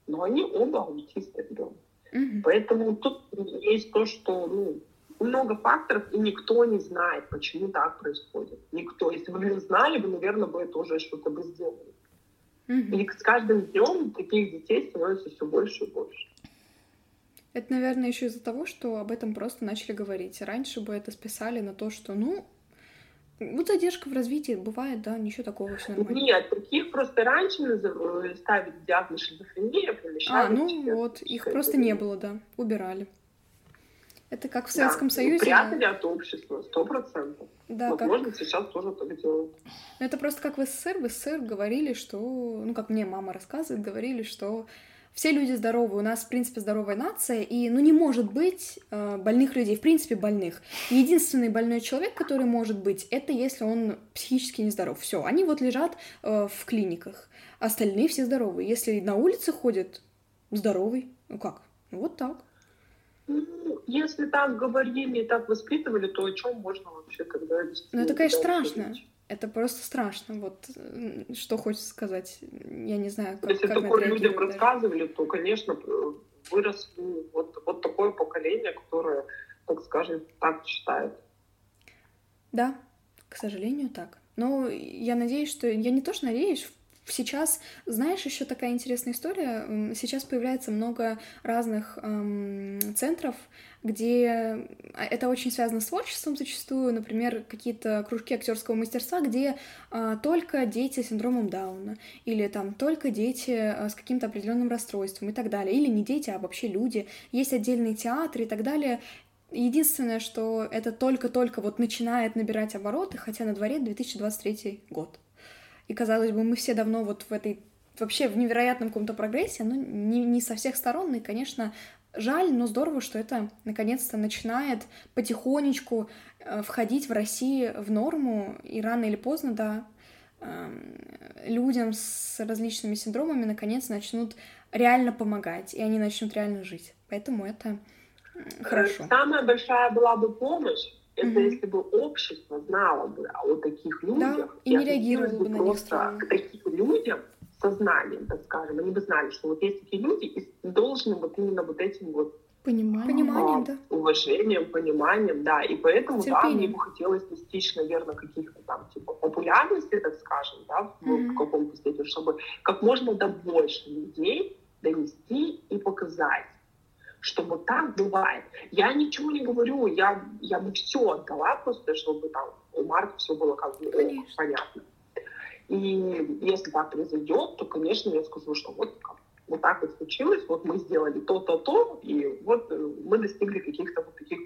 но они оба аутисты ребенка. Угу. Поэтому тут есть то, что ну, много факторов, и никто не знает, почему так происходит. Никто. Если бы вы знали, вы, наверное, бы тоже что-то бы сделали. Mm-hmm. И с каждым днем таких детей становится все больше и больше. Это, наверное, еще из-за того, что об этом просто начали говорить. Раньше бы это списали на то, что, ну, вот задержка в развитии бывает, да, ничего такого, все нормально. Нет, таких просто раньше ставят диагноз шизофрения, А, ну вот, их просто не было, да, убирали. Это как в Советском да, Союзе. Прятали от общества, сто процентов. Да, Возможно, как... сейчас тоже так делают. Ну, это просто как в СССР. В СССР говорили, что... Ну, как мне мама рассказывает, говорили, что все люди здоровы, у нас, в принципе, здоровая нация, и, ну, не может быть э, больных людей, в принципе, больных. Единственный больной человек, который может быть, это если он психически нездоров. Все, они вот лежат э, в клиниках, остальные все здоровые. Если на улице ходят, здоровый. Ну как? Ну, вот так. Ну, если так говорили и так воспитывали, то о чем можно вообще тогда вести? Ну, это, конечно, страшно. Говорить? Это просто страшно. Вот что хочется сказать. Я не знаю, как Если как такое людям даже. рассказывали, то, конечно, вырос вот, вот такое поколение, которое, так скажем, так читает. Да, к сожалению, так. Но я надеюсь, что... Я не то что надеюсь, Сейчас, знаешь, еще такая интересная история. Сейчас появляется много разных эм, центров, где а, это очень связано с творчеством зачастую, например, какие-то кружки актерского мастерства, где э, только дети с синдромом Дауна, или там только дети э, с каким-то определенным расстройством и так далее, или не дети, а вообще люди. Есть отдельные театры и так далее. единственное, что это только-только вот начинает набирать обороты, хотя на дворе 2023 год. И, казалось бы, мы все давно вот в этой вообще в невероятном каком-то прогрессе, но не, не со всех сторон, и, конечно, жаль, но здорово, что это наконец-то начинает потихонечку э, входить в России в норму, и рано или поздно, да, э, людям с различными синдромами наконец начнут реально помогать, и они начнут реально жить. Поэтому это хорошо. Самая большая была бы помощь, это mm-hmm. если бы общество знало бы о таких людях. Да, и не реагировало бы на них к таким людям сознанием, так скажем. Они бы знали, что вот есть такие люди, и должны вот именно вот этим вот Пониманием, пониманием а, да. уважением, пониманием, да. И поэтому, Терпением. да, мне бы хотелось достичь, наверное, каких-то там, типа, популярности, так скажем, да, в, mm-hmm. в каком-то степени, чтобы как можно до больше людей донести и показать что вот так бывает. Я ничего не говорю, я, я бы все отдала просто, чтобы там у Марка все было как бы Конечно. понятно. И если так произойдет, то, конечно, я скажу, что вот вот так вот случилось, вот мы сделали то-то-то, и вот э, мы достигли каких-то вот таких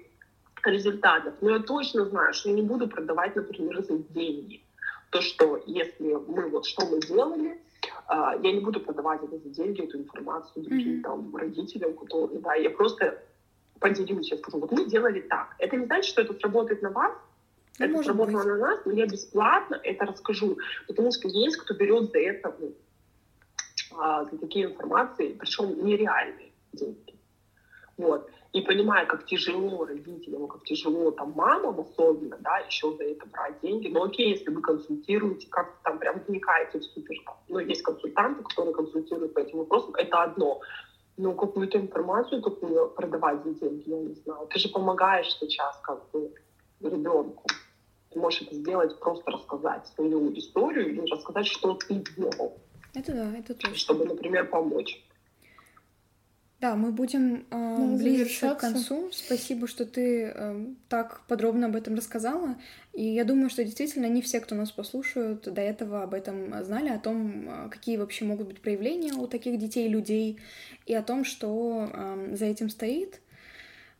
результатов. Но я точно знаю, что я не буду продавать, например, за деньги. То, что если мы вот что мы делали, а, я не буду продавать за деньги, эту информацию другим mm-hmm. там родителям, которые, да, я просто поделюсь, я скажу, вот мы делали так. Это не значит, что это сработает на вас, ну, это сработало быть. на нас, но я бесплатно это расскажу, потому что есть кто берет за это ну, а, за такие информации, причем нереальные деньги. Вот. И понимая, как тяжело родителям, как тяжело там мамам особенно, да, еще за это брать деньги. Но окей, если вы консультируете, как там прям вникаете в супер, ну, есть консультанты, которые консультируют по этим вопросам, это одно. Но какую-то информацию такую продавать за деньги, я не знаю. Ты же помогаешь сейчас как бы ребенку. Ты можешь это сделать, просто рассказать свою историю или рассказать, что ты делал. Это да, это точно. Чтобы, например, помочь. Да, мы будем э, ну, близиться к концу. Спасибо, что ты э, так подробно об этом рассказала. И я думаю, что действительно не все, кто нас послушают, до этого об этом знали, о том, э, какие вообще могут быть проявления у таких детей, людей, и о том, что э, за этим стоит.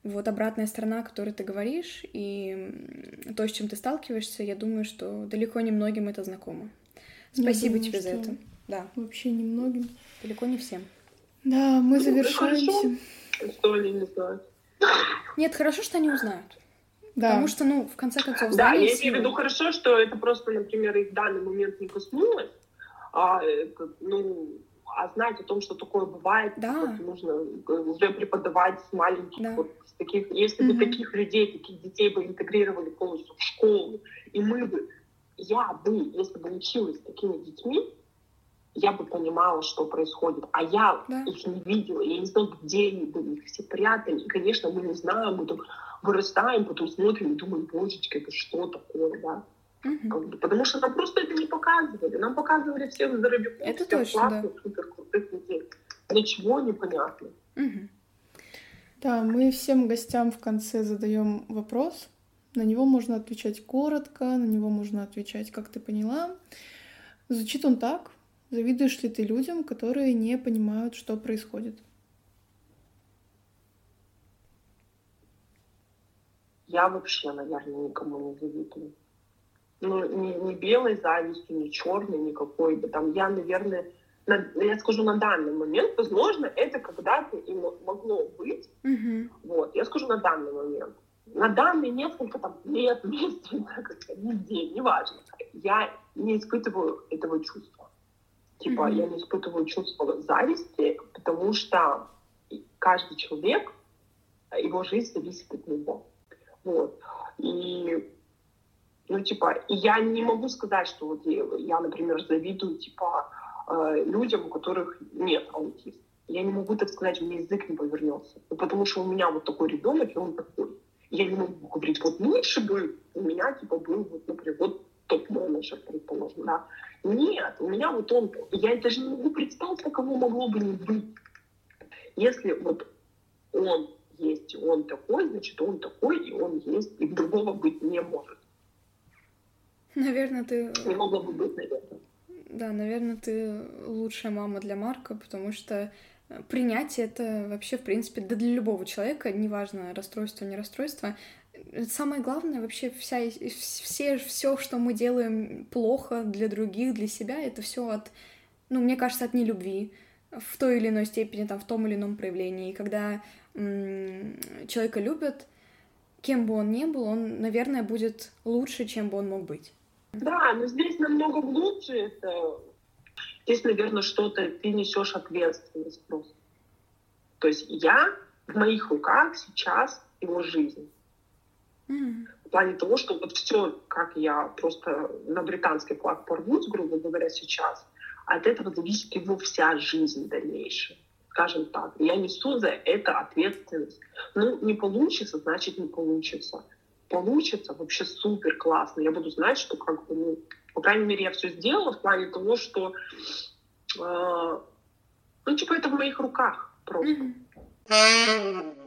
Вот обратная сторона, о которой ты говоришь, и то, с чем ты сталкиваешься, я думаю, что далеко не многим это знакомо. Спасибо думаю, тебе за это. Да. Вообще немногим. Далеко не всем. Да, мы ну, завершаемся. Что они не знают. Нет, хорошо, что они узнают. Да. Потому что, ну, в конце концов, Да, я имею в виду хорошо, что это просто, например, их в данный момент не коснулось, а, это, ну, а знать о том, что такое бывает, да. вот, нужно уже преподавать с маленьких, да. вот, с таких, если mm-hmm. бы таких людей, таких детей бы интегрировали полностью в школу, и мы бы, я бы, если бы училась с такими детьми, я бы понимала, что происходит. А я да. их не видела, я не знаю, где они были, их все прятали. И, конечно, мы не знаем, мы там вырастаем, потом смотрим и думаем, божечки, это что такое, да? Угу. Потому что нам просто это не показывали. Нам показывали всех здоровяков, это всех точно, классных, да. супер крутых людей. Ничего не понятно. Угу. Да, мы всем гостям в конце задаем вопрос. На него можно отвечать коротко, на него можно отвечать, как ты поняла. Звучит он так. Завидуешь ли ты людям, которые не понимают, что происходит? Я вообще, наверное, никому не завидую. Ну, ни, ни белой завистью, ни черной, никакой бы там. Я, наверное, на, я скажу на данный момент, возможно, это когда-то и могло быть. Mm-hmm. Вот, я скажу на данный момент. На данные несколько там лет, (laughs) месяцев, недель, неважно. Я не испытываю этого чувства. Типа, mm-hmm. я не испытываю чувство зависти, потому что каждый человек, его жизнь зависит от него. Вот. И, ну, типа, я не могу сказать, что вот я, я например, завидую, типа, э, людям, у которых нет аутизма. Я не могу так сказать, у меня язык не повернется. Ну, потому что у меня вот такой ребенок, и он такой. Я не могу говорить, вот лучше бы у меня, типа, был, вот, например, вот топ-менеджер, предположим, да. Нет, у меня вот он, я даже не могу представить, каково могло бы не быть. Если вот он есть, он такой, значит, он такой, и он есть, и другого быть не может. Наверное, ты... Не могло бы быть, наверное. Да, наверное, ты лучшая мама для Марка, потому что принятие это вообще, в принципе, да для любого человека, неважно, расстройство, не расстройство, самое главное вообще вся, все, все, что мы делаем плохо для других, для себя, это все от, ну, мне кажется, от нелюбви в той или иной степени, там, в том или ином проявлении. И когда м- человека любят, кем бы он ни был, он, наверное, будет лучше, чем бы он мог быть. Да, но здесь намного глубже это. Здесь, наверное, что-то ты несешь ответственность просто. То есть я в моих руках сейчас его жизнь. Mm. В плане того, что вот все, как я просто на британский флаг порвусь, грубо говоря, сейчас, от этого зависит его вся жизнь дальнейшая. Скажем так, я несу за это ответственность. Ну, не получится, значит не получится. Получится, вообще супер классно. Я буду знать, что как бы, ну, по крайней мере, я все сделала в плане того, что э, ну, типа, это в моих руках просто. Mm-hmm.